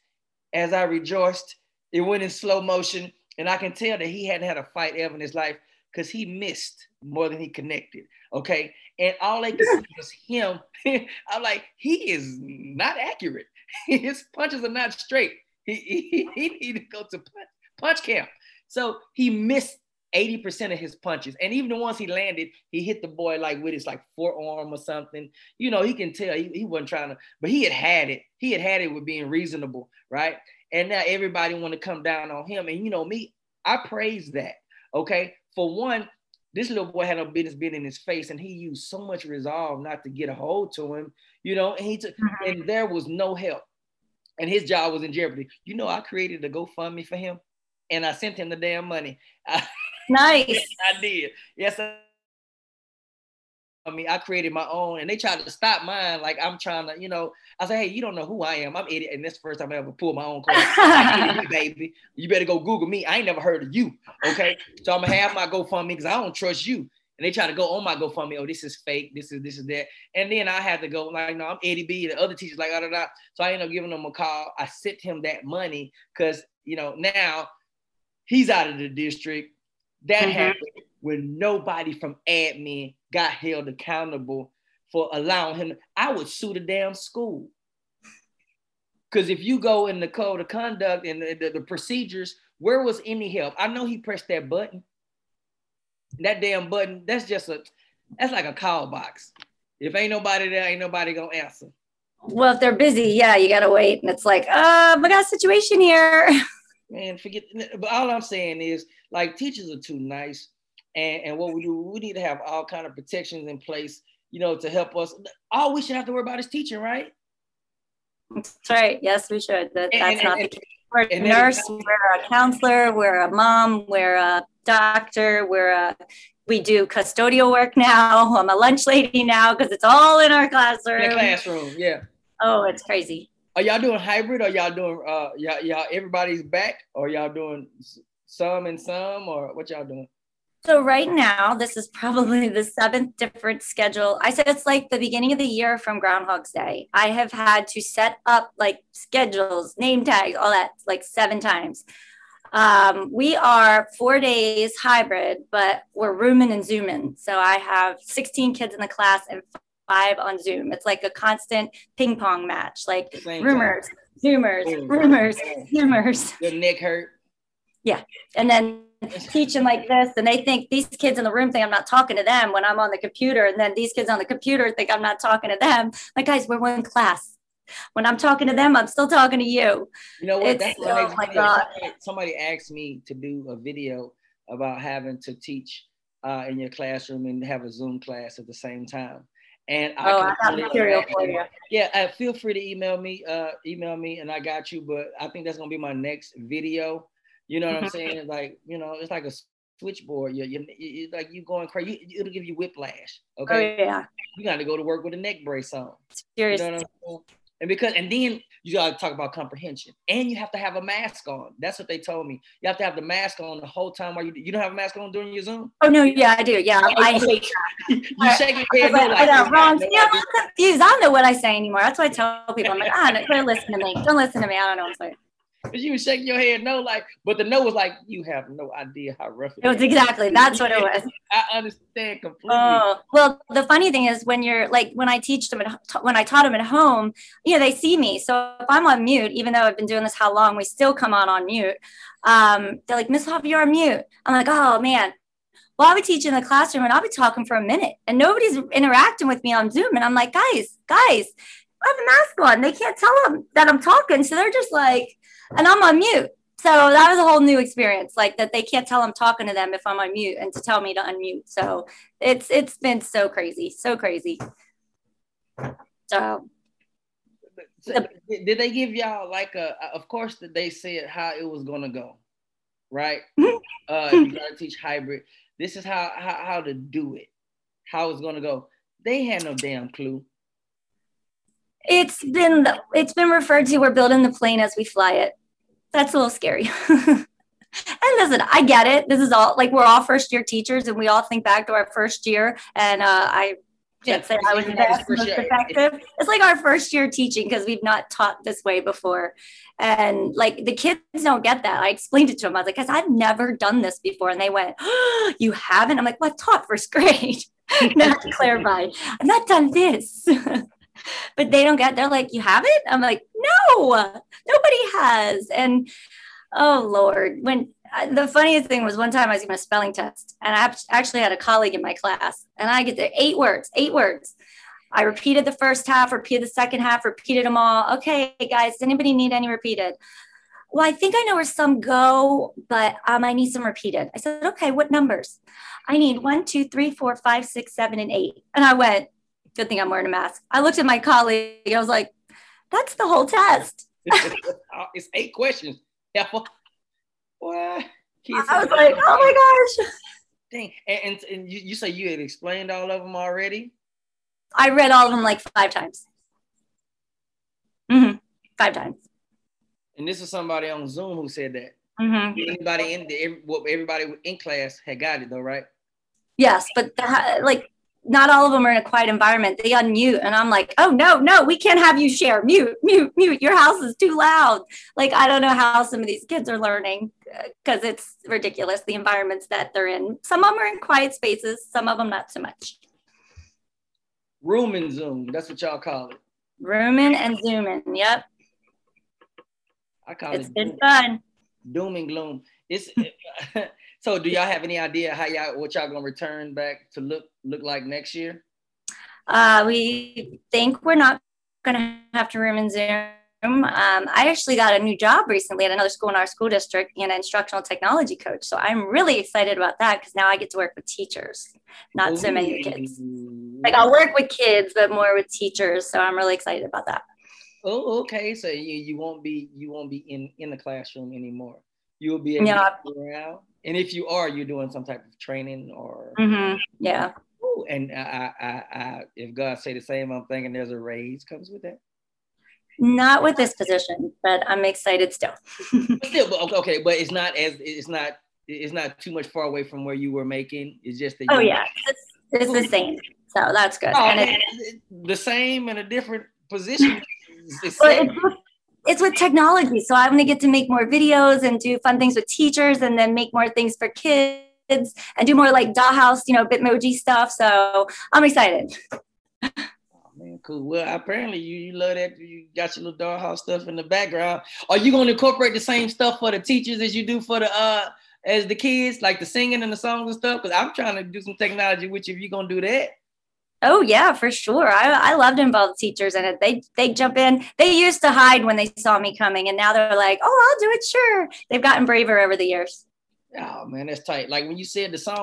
as I rejoiced. It went in slow motion, and I can tell that he hadn't had a fight ever in his life because he missed more than he connected. Okay. And all they could see was him. I'm like, he is not accurate. His punches are not straight. He, he, he need to go to punch, punch camp. So he missed 80% of his punches. And even the ones he landed, he hit the boy like with his like forearm or something. You know, he can tell he, he wasn't trying to, but he had had it. He had had it with being reasonable, right? And now everybody want to come down on him. And you know me, I praise that. Okay. For one, this little boy had no business being in his face, and he used so much resolve not to get a hold to him, you know, and he took mm-hmm. and there was no help. And his job was in jeopardy. You know, I created a GoFundMe for him and I sent him the damn money. I, Nice. I did. Yes, I, I mean, I created my own, and they tried to stop mine. Like I'm trying to, you know, I said, hey, you don't know who I am. I'm idiot, and this is the first time I ever pulled my own card. Baby. You better go Google me. I ain't never heard of you. Okay, so I'm gonna have my GoFundMe because I don't trust you. And they try to go on my GoFundMe. Oh, this is fake. This is this is that. And then I had to go like, no, I'm Eddie B. The other teachers like, da, da, da. So I ended up giving him a call. I sent him that money because you know now he's out of the district. That mm-hmm. happened when nobody from admin got held accountable for allowing him. I would sue the damn school. Because if you go in the code of conduct and the, the, the procedures, where was any help? I know he pressed that button that damn button, that's just a that's like a call box. If ain't nobody there, ain't nobody gonna answer. Well, if they're busy, yeah, you gotta wait. And it's like, uh, we got a situation here. Man, forget but all I'm saying is like teachers are too nice. And, and what we do, we need to have all kind of protections in place, you know, to help us. All we should have to worry about is teaching, right? That's right. Yes, we should. That, that's and, not the case. We're a nurse, we're a counselor, we're a mom, we're a doctor. We're a we do custodial work now. I'm a lunch lady now because it's all in our classroom. In classroom, yeah. Oh, it's crazy. Are y'all doing hybrid or y'all doing uh y'all, y'all everybody's back or y'all doing some and some or what y'all doing? So right now, this is probably the seventh different schedule. I said it's like the beginning of the year from Groundhog's Day. I have had to set up like schedules, name tags, all that like seven times. Um, we are four days hybrid, but we're rooming and zooming. So I have 16 kids in the class and five on Zoom. It's like a constant ping pong match, like roomers, zoomers, roomers, zoomers. Your neck hurt. Yeah. And then teaching like this and they think these kids in the room think I'm not talking to them when I'm on the computer and then these kids on the computer think I'm not talking to them. Like guys, we're one class when I'm talking to them, I'm still talking to you. You know what? That's oh my God. Somebody, somebody, asked me to do a video about having to teach uh, in your classroom and have a Zoom class at the same time. And I, oh, I got material for you. Yeah, uh, feel free to email me, uh, email me, and I got you. But I think that's gonna be my next video. You know what I'm mm-hmm. saying? Like, you know, it's like a switchboard. You, you, you like you going crazy. You, it'll give you whiplash. Okay. Oh, yeah. You got to go to work with a neck brace on. Seriously. You know and because and then you gotta talk about comprehension. And you have to have a mask on. That's what they told me. You have to have the mask on the whole time while you you don't have a mask on during your Zoom? Oh no, yeah, I do. Yeah. I hate you shake your head no, like, like wrong. No yeah, I'm confused. I don't know what I say anymore. That's why I tell people I'm like, ah, no, don't listen to me. Don't listen to me. I don't know what I'm saying. But you were shaking your head no, like, but the no was like, you have no idea how rough it, it was. Exactly, that's what it was. I understand completely. Oh, well, the funny thing is when you're like when I teach them at, when I taught them at home, you know, they see me. So if I'm on mute, even though I've been doing this how long, we still come on on mute. Um, they're like, Miss Huff, you're on mute. I'm like, oh man. Well, I'll be teaching in the classroom and I'll be talking for a minute and nobody's interacting with me on Zoom. And I'm like, guys, guys, I have a mask on. They can't tell them that I'm talking. So they're just like, and I'm on mute. So that was a whole new experience, like that they can't tell I'm talking to them if I'm on mute and to tell me to unmute. So it's it's been so crazy, so crazy. So, so did they give y'all like a of course that they said how it was gonna go, right? uh you gotta teach hybrid. This is how, how how to do it, how it's gonna go. They had no damn clue. It's been it's been referred to we're building the plane as we fly it that's a little scary. and listen, I get it. This is all like we're all first year teachers and we all think back to our first year. And uh, I can't say I was the best most effective. It's like our first year teaching because we've not taught this way before. And like the kids don't get that. I explained it to them. I was like, guys, I've never done this before. And they went, oh, You haven't? I'm like, Well, I've taught first grade. not to clarify, I've not done this. But they don't get they're like you have it i'm like no nobody has and oh lord when uh, the funniest thing was one time i was doing a spelling test and i actually had a colleague in my class and i get there eight words eight words i repeated the first half repeated the second half repeated them all okay guys does anybody need any repeated well, I think I know where some go, but um, I need some repeated. I said, okay, what numbers? I need one, two, three, four, five, six, seven, and eight. And I went, Good thing I'm wearing a mask. I looked at my colleague. I was like, that's the whole test. it's eight questions. Yeah. What? I was like, oh my gosh. Dang. And, and, and you, you say you had explained all of them already? I read all of them like five times. Mm-hmm. Five times. And this is somebody on Zoom who said that. Mm-hmm. Anybody in the everybody in class had got it though, right? Yes, but the, like not all of them are in a quiet environment. They unmute, and I'm like, oh no, no, we can't have you share. Mute, mute, mute. Your house is too loud. Like I don't know how some of these kids are learning uh, because it's ridiculous the environments that they're in. Some of them are in quiet spaces, some of them not so much. Room and Zoom. That's what y'all call it. Rooming and zooming. Yep. I call it's It's been fun. Doom and gloom. It's so. Do y'all have any idea how y'all what y'all gonna return back to look look like next year? Uh, we think we're not gonna have to room and zoom. Um, I actually got a new job recently at another school in our school district and an instructional technology coach. So I'm really excited about that because now I get to work with teachers, not Ooh. so many kids. Like I'll work with kids, but more with teachers. So I'm really excited about that. Oh, okay. So you, you won't be you won't be in in the classroom anymore. You'll be able to around. And if you are, you're doing some type of training or mm-hmm. yeah. Ooh, and I, I, I, if God say the same, I'm thinking there's a raise comes with that. Not with this position, but I'm excited still. but still, okay, but it's not as it's not it's not too much far away from where you were making. It's just that. Oh yeah, it's, it's the same. So that's good. Oh, and the same in a different position. It's, it's with technology. So I'm to get to make more videos and do fun things with teachers and then make more things for kids and do more like dollhouse, you know, Bitmoji stuff. So I'm excited. Oh, man, cool. Well, apparently you, you love that. You got your little dollhouse stuff in the background. Are you going to incorporate the same stuff for the teachers as you do for the uh as the kids, like the singing and the songs and stuff? Because I'm trying to do some technology with you. If you're gonna do that. Oh yeah, for sure. I, I love to involve teachers in it. They they jump in. They used to hide when they saw me coming, and now they're like, "Oh, I'll do it." Sure. They've gotten braver over the years. Oh man, that's tight. Like when you said the song,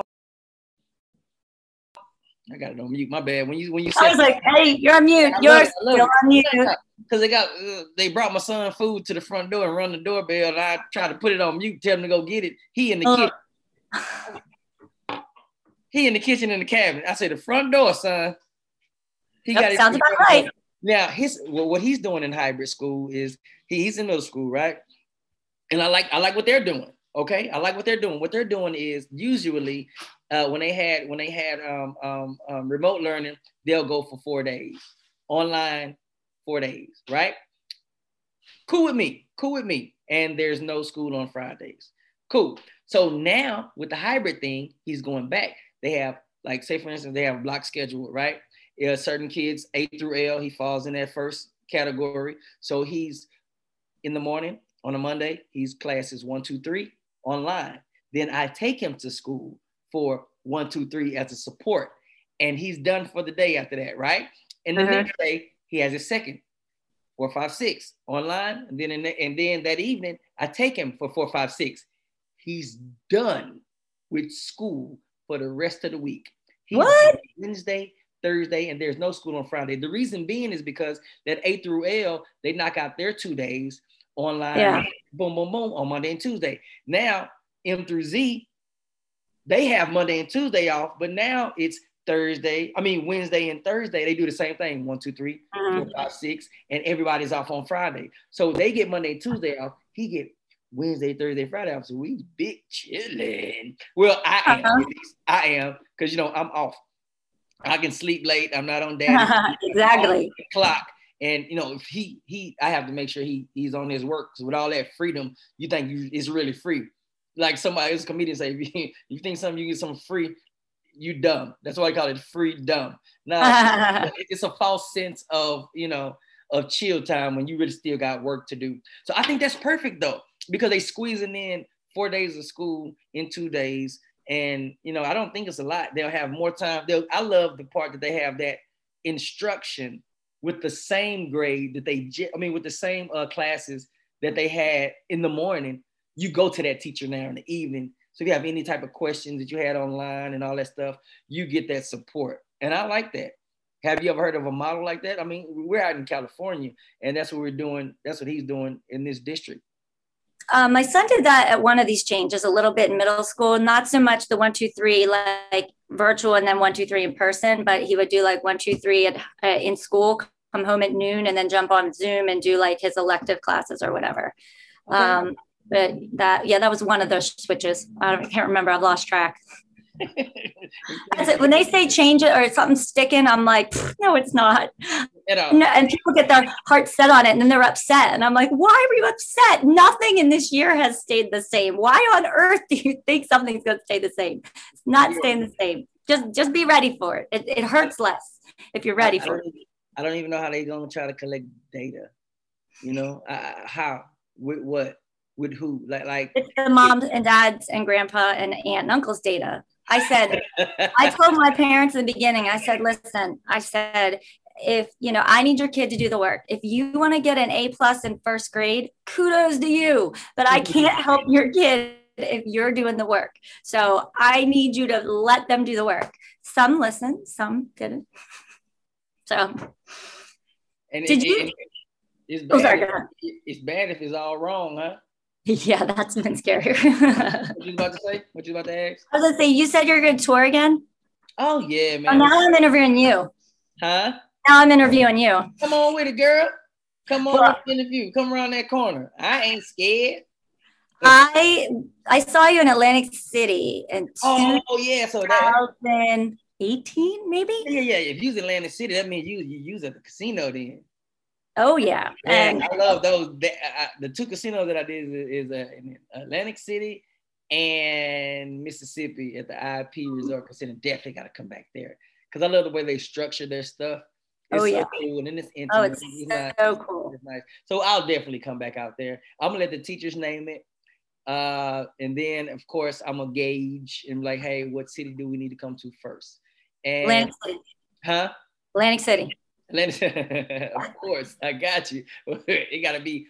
I got it on mute. My bad. When you when you said, I was like, "Hey, you're on mute. You're still on mute." Because they got uh, they brought my son food to the front door and run the doorbell, and I tried to put it on mute, tell him to go get it. He in the uh. kitchen. He in the kitchen in the cabin. I say the front door, son. He got sounds about right. Now his well, what he's doing in hybrid school is he, he's in middle school, right? And I like I like what they're doing. Okay, I like what they're doing. What they're doing is usually uh, when they had when they had um, um, um, remote learning, they'll go for four days online, four days, right? Cool with me, cool with me. And there's no school on Fridays. Cool. So now with the hybrid thing, he's going back. They have like say for instance, they have a block schedule, right? Yeah, certain kids A through L, he falls in that first category. So he's in the morning on a Monday, he's classes one, two, three online. Then I take him to school for one, two, three as a support. And he's done for the day after that, right? And the uh-huh. next day, he has a second, four, five, six online. And then, the, and then that evening, I take him for four, five, six. He's done with school for the rest of the week. He's what? Wednesday, Thursday, and there's no school on Friday. The reason being is because that A through L, they knock out their two days online, yeah. boom, boom, boom, on Monday and Tuesday. Now, M through Z, they have Monday and Tuesday off, but now it's Thursday, I mean Wednesday and Thursday, they do the same thing. One, two, three, mm-hmm. four, five, six, and everybody's off on Friday. So they get Monday and Tuesday off. He get Wednesday, Thursday, Friday off. So we big chilling. Well, I am. Uh-huh. I am because you know I'm off. I can sleep late. I'm not on daddy. exactly. Clock. And you know, if he he, I have to make sure he he's on his work. Because with all that freedom, you think you, it's really free. Like somebody, a comedian say, if you, you think something you get something free, you dumb. That's why I call it free dumb. Now it's a false sense of you know of chill time when you really still got work to do. So I think that's perfect though because they squeezing in four days of school in two days. And you know, I don't think it's a lot. They'll have more time. They'll, I love the part that they have that instruction with the same grade that they, I mean, with the same uh, classes that they had in the morning. You go to that teacher now in the evening. So if you have any type of questions that you had online and all that stuff, you get that support. And I like that. Have you ever heard of a model like that? I mean, we're out in California, and that's what we're doing. That's what he's doing in this district. Um, my son did that at one of these changes a little bit in middle school, not so much the one, two, three, like virtual and then one, two, three in person, but he would do like one, two, three at, uh, in school, come home at noon and then jump on Zoom and do like his elective classes or whatever. Okay. Um, but that, yeah, that was one of those switches. I can't remember. I've lost track. It. When they say change it or something's sticking, I'm like, no, it's not. No, and people get their heart set on it and then they're upset. And I'm like, why were you upset? Nothing in this year has stayed the same. Why on earth do you think something's going to stay the same? It's not staying the same. Just just be ready for it. It, it hurts less if you're ready I, for I it. I don't even know how they're going to try to collect data. You know, uh, how? With what? With who? Like, like it's the moms and dads and grandpa and aunt and uncle's data. I said, I told my parents in the beginning, I said, listen, I said, if you know i need your kid to do the work. If you want to get an a plus in first grade kudos to you but i can't help your kid if you're doing the work. So i need you to let them do the work. Some listen some didn't. So and did it, you it, it's bad, Oh, sorry, if, it's bad if it's all wrong, huh? yeah that's been scarier What you about to say? What you about to ask? i was gonna say you said you're gonna tour again Oh yeah, oh, man. now i'm interviewing you Huh? now i'm interviewing you Come on with it, girl. Come on Well- interview. Come around that corner. I ain't scared. i i saw you in atlantic city in Oh yeah, so that 2018 maybe yeah, yeah. If you use Atlantic City, that means you you use at the casino then. Oh yeah and I love those. The, the two casinos that I did is, is uh, in Atlantic City and Mississippi at the IP Resort Casino. Definitely got to come back there because I love the way they structure their stuff. It's Oh, so yeah. cool and then it's intimate. oh it's not- so cool it's nice. So I'll definitely come back out there. I'm gonna let the teachers name it. Uh, and then of course I'm gonna gauge and be like, hey, what city do we need to come to first? And atlantic city huh? atlantic city of course, I got you. it gotta be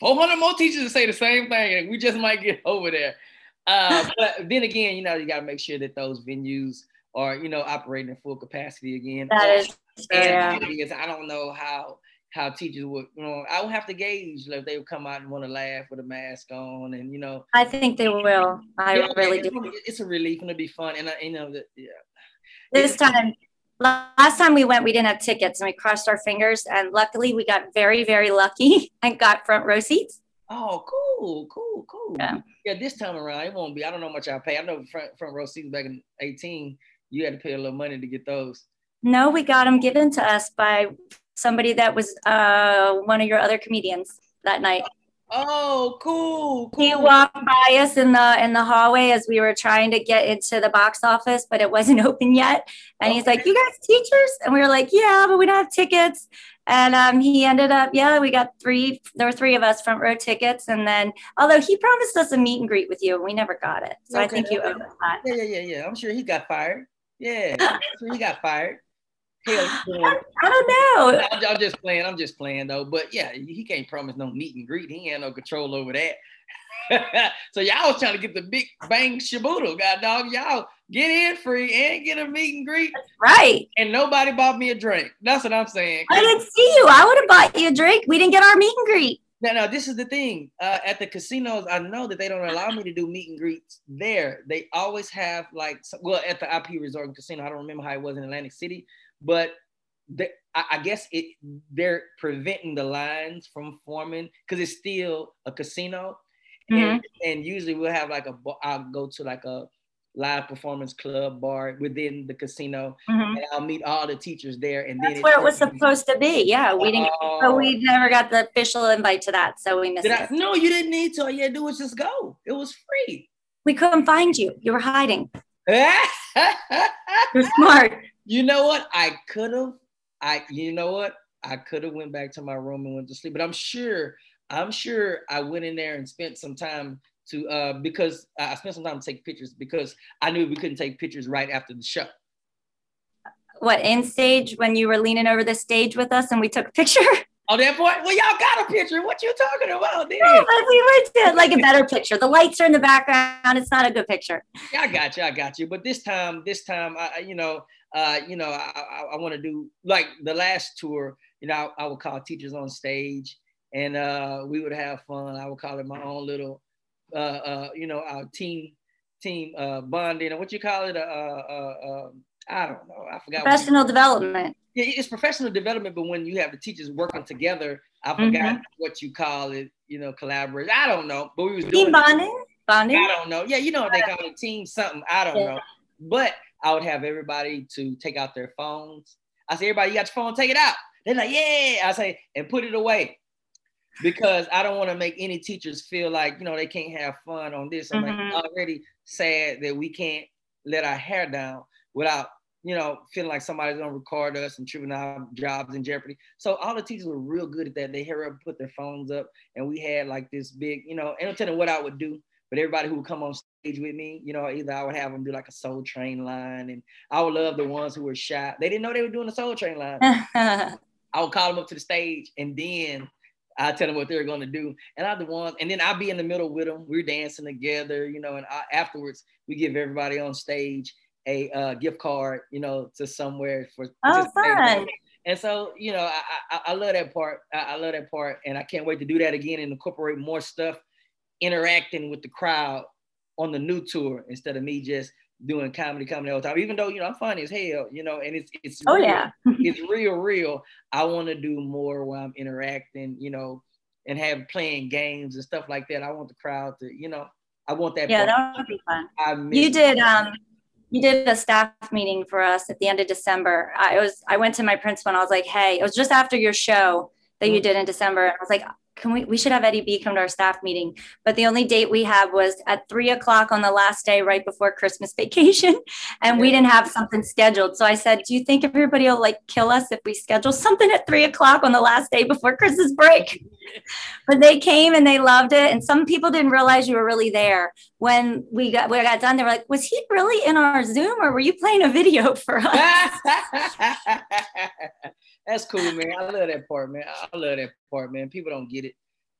400 more teachers to say the same thing, and we just might get over there. Uh, but then again, you know, you gotta make sure that those venues are, you know, operating at full capacity again. That is yeah. Is, I don't know how how teachers would, you know, I would have to gauge like, if they would come out and want to laugh with a mask on, and you know, I think they will. I yeah, really it's, do. It's a relief and it'll be fun, and I, you know, that yeah. This time, last time we went, we didn't have tickets and we crossed our fingers. And luckily, we got very, very lucky and got front row seats. Oh, cool, cool, cool. Yeah. Yeah, this time around it won't be. I don't know how much I pay. I know front front row seats back in 18, you had to pay a little money to get those. No, we got them given to us by somebody that was uh, one of your other comedians that night. Oh, cool, cool. He walked by us in the in the hallway as we were trying to get into the box office, but it wasn't open yet. And he's like, "You guys teachers?" And we were like, "Yeah, but we don't have tickets." And um, he ended up, yeah, we got three. There were three of us front row tickets, and then although he promised us a meet and greet with you, we never got it. So I Okay, think you owe us that. Yeah, yeah, yeah, yeah. I'm sure he got fired. Yeah, sure he got fired. Hell, I, I don't know. I'm, I'm just playing. I'm just playing though. But yeah, he can't promise no meet and greet. He ain't no control over that. so y'all was trying to get the big bang shaboodle, god dog. Y'all get in free and get a meet and greet, Right. and nobody bought me a drink. That's what I'm saying. I didn't see you. I would have bought you a drink. We didn't get our meet and greet. Now, now this is the thing. Uh, at the casinos, I know that they don't allow me to do meet and greets there. They always have like, well, at the IP Resort and Casino, I don't remember how it was in Atlantic City, but they, I, I guess it they're preventing the lines from forming because it's still a casino, and, and usually we'll have like a. I'll go to like a live performance club bar within the casino, Mhm. and I'll meet all the teachers there, and then where it was supposed to be. Yeah, we didn't. Oh. But we never got the official invite to that, so we missed Did I, it. no, you didn't need to. All you had to do was just go. It was free. We couldn't find you. You were hiding. You're smart. You know what? I could have. I. You know what? I could have went back to my room and went to sleep. But I'm sure. I'm sure I went in there and spent some time to uh because I spent some time to take pictures because I knew we couldn't take pictures right after the show. What in stage when you were leaning over the stage with us and we took a picture? Oh, that point. Well, y'all got a picture. What you talking about? Then? No, but we went to like a better picture. The lights are in the background. It's not a good picture. Yeah, I got you. I got you. But this time, this time, I, I- you know, uh, you know, I, I, I want to do like the last tour. You know, I, I would call teachers on stage, and uh, we would have fun. I would call it my own little, uh, uh, you know, our team, team uh, bonding, or what you call it? Uh, uh, uh, I don't know. I forgot. what Professional development. yeah, it's professional development, but when you have the teachers working together, I forgot what you call it. You know, collaborate. I don't know, but we was doing. Team it. bonding. Bonding. I don't know. Yeah, you know what they call it, team something. I don't Yeah. know. But I would have everybody to take out their phones. I say, everybody, you got your phone, take it out. They're like, yeah. I say, and put it away. Because I don't want to make any teachers feel like, you know, they can't have fun on this. I'm mm-hmm. like already sad that we can't let our hair down without, you know, feeling like somebody's gonna record us and tripping our jobs in jeopardy. So all the teachers were real good at that. They hurry up, put their phones up, and we had like this big, you know, and I'm telling what I would do. But everybody who would come on stage with me, you know, either I would have them do like a Soul Train line, and I would love the ones who were shy. They didn't know they were doing a Soul Train line. I would call them up to the stage, and then I tell them what they're going to do, and I'm the ones, and then I'll be in the middle with them. We're dancing together, you know, and I, afterwards we give everybody on stage a uh, gift card, you know, to somewhere for. Oh, fun! And so, you know, I, I, I love that part. I, I, love that part, and I can't wait to do that again and incorporate more stuff, interacting with the crowd on the new tour instead of me just doing comedy, comedy all the time. Even though you know I'm funny as hell, you know, and it's it's oh real, yeah, it's real, real. I want to do more while I'm interacting, you know, and have playing games and stuff like that. I want the crowd to, you know, I want that. Yeah, part. that would be fun. you did um you did a staff meeting for us at the end of December. I was I went to my principal and I was like, hey, it was just after your show that you mm-hmm. did in December. And I was like, can we we should have Eddie B come to our staff meeting. But the only date we had was at three o'clock on the last day right before Christmas vacation. And we didn't have something scheduled. So I said, Do you think everybody will like kill us if we schedule something at three o'clock on the last day before Christmas break? but they came and they loved it. And some people didn't realize you were really there. When we got we got done, they were like, Was he really in our Zoom or were you playing a video for us? That's cool, man. I love that part, man. I love that part, man. People don't get it,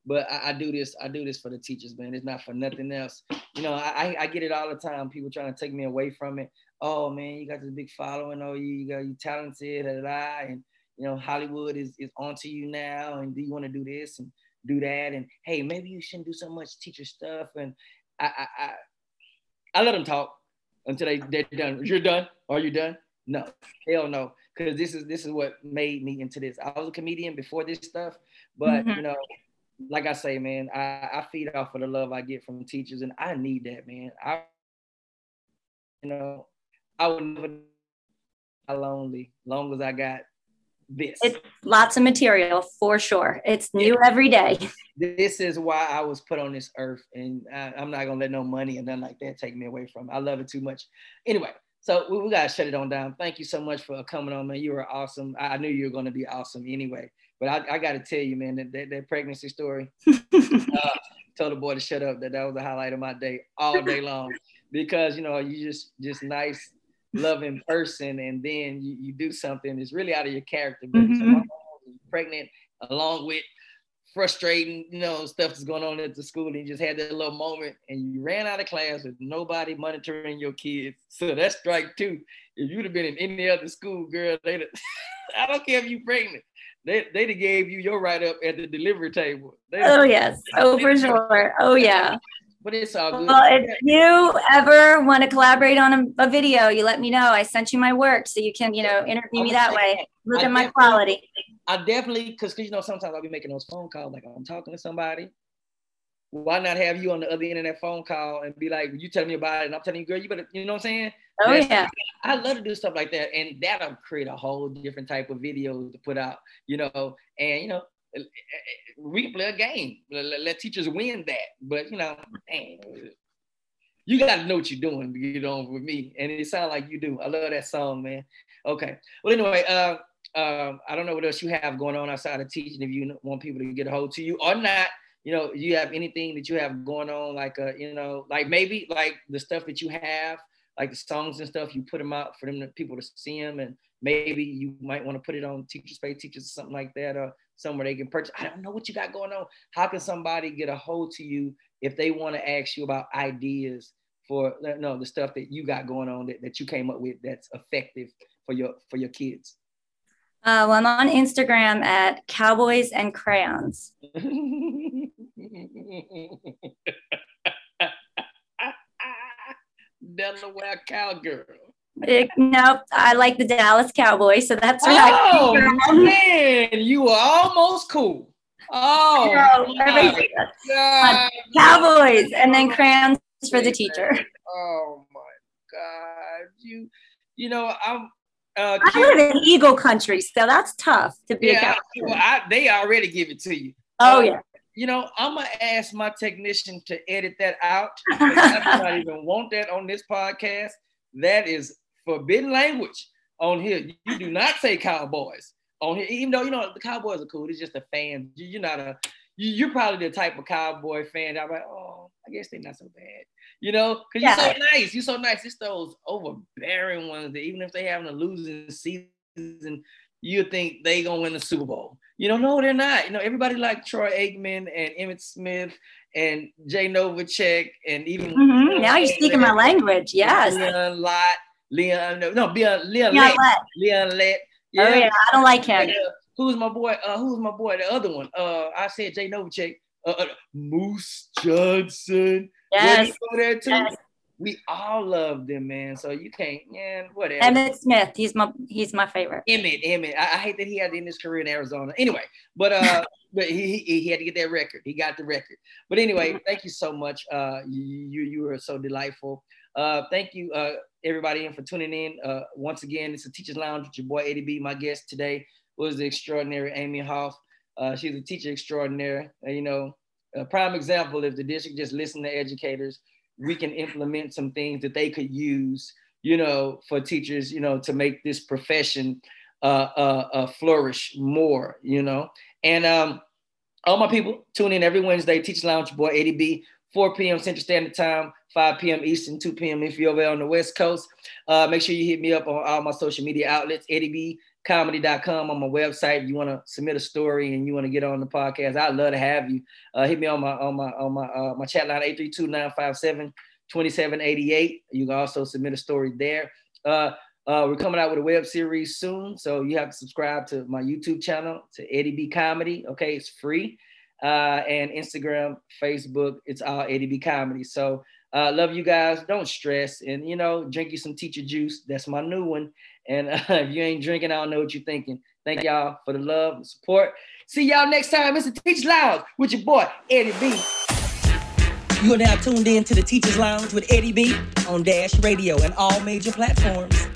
but I, I, do this. I do this for the teachers, man. It's not for nothing else. You know, I, I get it all the time. People trying to take me away from it. Oh man, you got this big following. Oh, you, you got you talented, da, da, and you know Hollywood is is onto you now. And do you want to do this and do that? And hey, maybe you shouldn't do so much teacher stuff. And I I I, I let them talk until they they're done. You're done. Are you done? No, hell no because this is this is what made me into this. I was a comedian before this stuff, but mm-hmm. you know, like I say, man, I, I feed off of the love I get from teachers, and I need that, man. I, you know, I would never be lonely, long as I got this. It's lots of material for sure. It's new every day. This is why I was put on this earth, and I, am not gonna let no money and nothing like that take me away from it. I love it too much. Anyway, so we, we, gotta shut it on down. Thank you so much for coming on, man. You were awesome. I, I knew you were gonna be awesome anyway. But I, I gotta tell you, man, that, that, that pregnancy story. uh, told the boy to shut up. That that was the highlight of my day all day long because you know you just just nice, loving person, and then you, you do something that's really out of your character. But mm-hmm. so pregnant along with frustrating, you know, stuff that's going on at the school. And you just had that little moment and you ran out of class with nobody monitoring your kids. So that's strike two. If you'd have been in any other school, girl, they I don't care if you pregnant. They they'd have gave you your write up at the delivery table. They'd oh yes. Oh for sure. Oh yeah. But it's all good. Well, if you ever want to collaborate on a, a, video, you let me know. I sent you my work so you can, you know, interview me that way. Look I at my quality. I definitely, because you know, sometimes I'll be making those phone calls, like I'm talking to somebody. Why not have you on the other end of that phone call and be like, you tell me about it, and I'm telling you, girl, you better, you know what I'm saying? Oh That's, yeah. I love to do stuff like that, and that'll create a whole different type of videos to put out, you know, and you know, we can play a game. Let, teachers win that, but you know, man, you got to know what you're doing to get on with me, and it sounds like you do. I love that song, man. Okay, well, anyway, uh um, I don't know what else you have going on outside of teaching. If you want people to get a hold to you or not, you know, you have anything that you have going on, like uh, you know, like maybe like the stuff that you have, like the songs and stuff, you put them out for them to, people to see them, and maybe you might want to put it on Teachers Pay Teachers or something like that, somewhere they can purchase. I don't know what you got going on. How can somebody get a hold to you if they want to ask you about ideas for no the stuff that you got going on that, that you came up with that's effective for your for your kids? Uh, well, I'm on Instagram at Cowboys and Crayons. Delaware cowgirl. It, nope, I like the Dallas Cowboys, so that's right. Oh man, you were almost cool. Oh, Cowboys, and then crayons for the teacher. Oh my God You, you know, I'm. Uh, I live in Eagle Country, so that's tough to be. Yeah, well, I, they already give it to you. Oh uh, yeah. You know, I'm gonna ask my technician to edit that out. I do not even want that on this podcast. That is forbidden language on here. You do not say cowboys on here, even though you know the cowboys are cool. It's just a fan. You're not a. You're probably the type of cowboy fan. I'm like, oh, I guess they're not so bad. You know, because yeah. you're so nice. You're so nice. It's those overbearing ones that even if they having a losing season, you think they gonna win the Super Bowl. You know, no, they're not. You know, everybody like Troy Aikman and Emmitt Smith and Jay Novacek and even mm-hmm. now you're speaking my language. Yes. a Lott, Leon, no, no, Leon, Leon, Leon Lett. Leon Lett. Yeah. Oh yeah, I don't like him. Uh, who's my boy? Uh, who's my boy? The other one. Uh, I said Jay Novacek. Uh, uh, Moose Johnston. Yes. there too. Yes. We all love them, man. So you can't, yeah, whatever. Emmitt Smith, he's my he's my favorite. Emmitt, Emmitt. I, I hate that he had to end his career in Arizona. Anyway, but uh, but he, he he had to get that record. He got the record. But anyway, thank you so much. Uh, you you were so delightful. Uh, thank you, uh, everybody, in for tuning in. Uh, once again, it's a Teachers Lounge with your boy Eddie B. My guest today was the extraordinary Amy Hoff. Uh, she's a teacher extraordinary. Uh, you know, a prime example if the district just listened to educators we can implement some things that they could use, you know, for teachers, you know, to make this profession uh, uh, uh, flourish more, you know. And um, all my people, tune in every Wednesday, Teach Lounge, boy, Eddie B, 4 p.m. Central Standard Time, 5 p.m. Eastern, 2 p.m. if you're over on the West Coast. Uh, make sure you hit me up on all my social media outlets, Eddie B comedy.com on my website. If You want to submit a story and you want to get on the podcast. I'd love to have you. Uh, hit me on my on my on my uh, my chat line 832-957-2788. You can also submit a story there. Uh, uh, we're coming out with a web series soon, so you have to subscribe to my YouTube channel to Eddie B Comedy. Okay, it's free. Uh, and Instagram, Facebook, it's all Eddie B Comedy. So uh, love you guys. Don't stress, and you know, drink you some teacher juice. That's my new one. And uh, if you ain't drinking, I don't know what you're thinking. Thank y'all for the love and support. See y'all next time. It's the Teachers Lounge with your boy Eddie B. You are now tuned in to the Teachers Lounge with Eddie B on Dash Radio and all major platforms.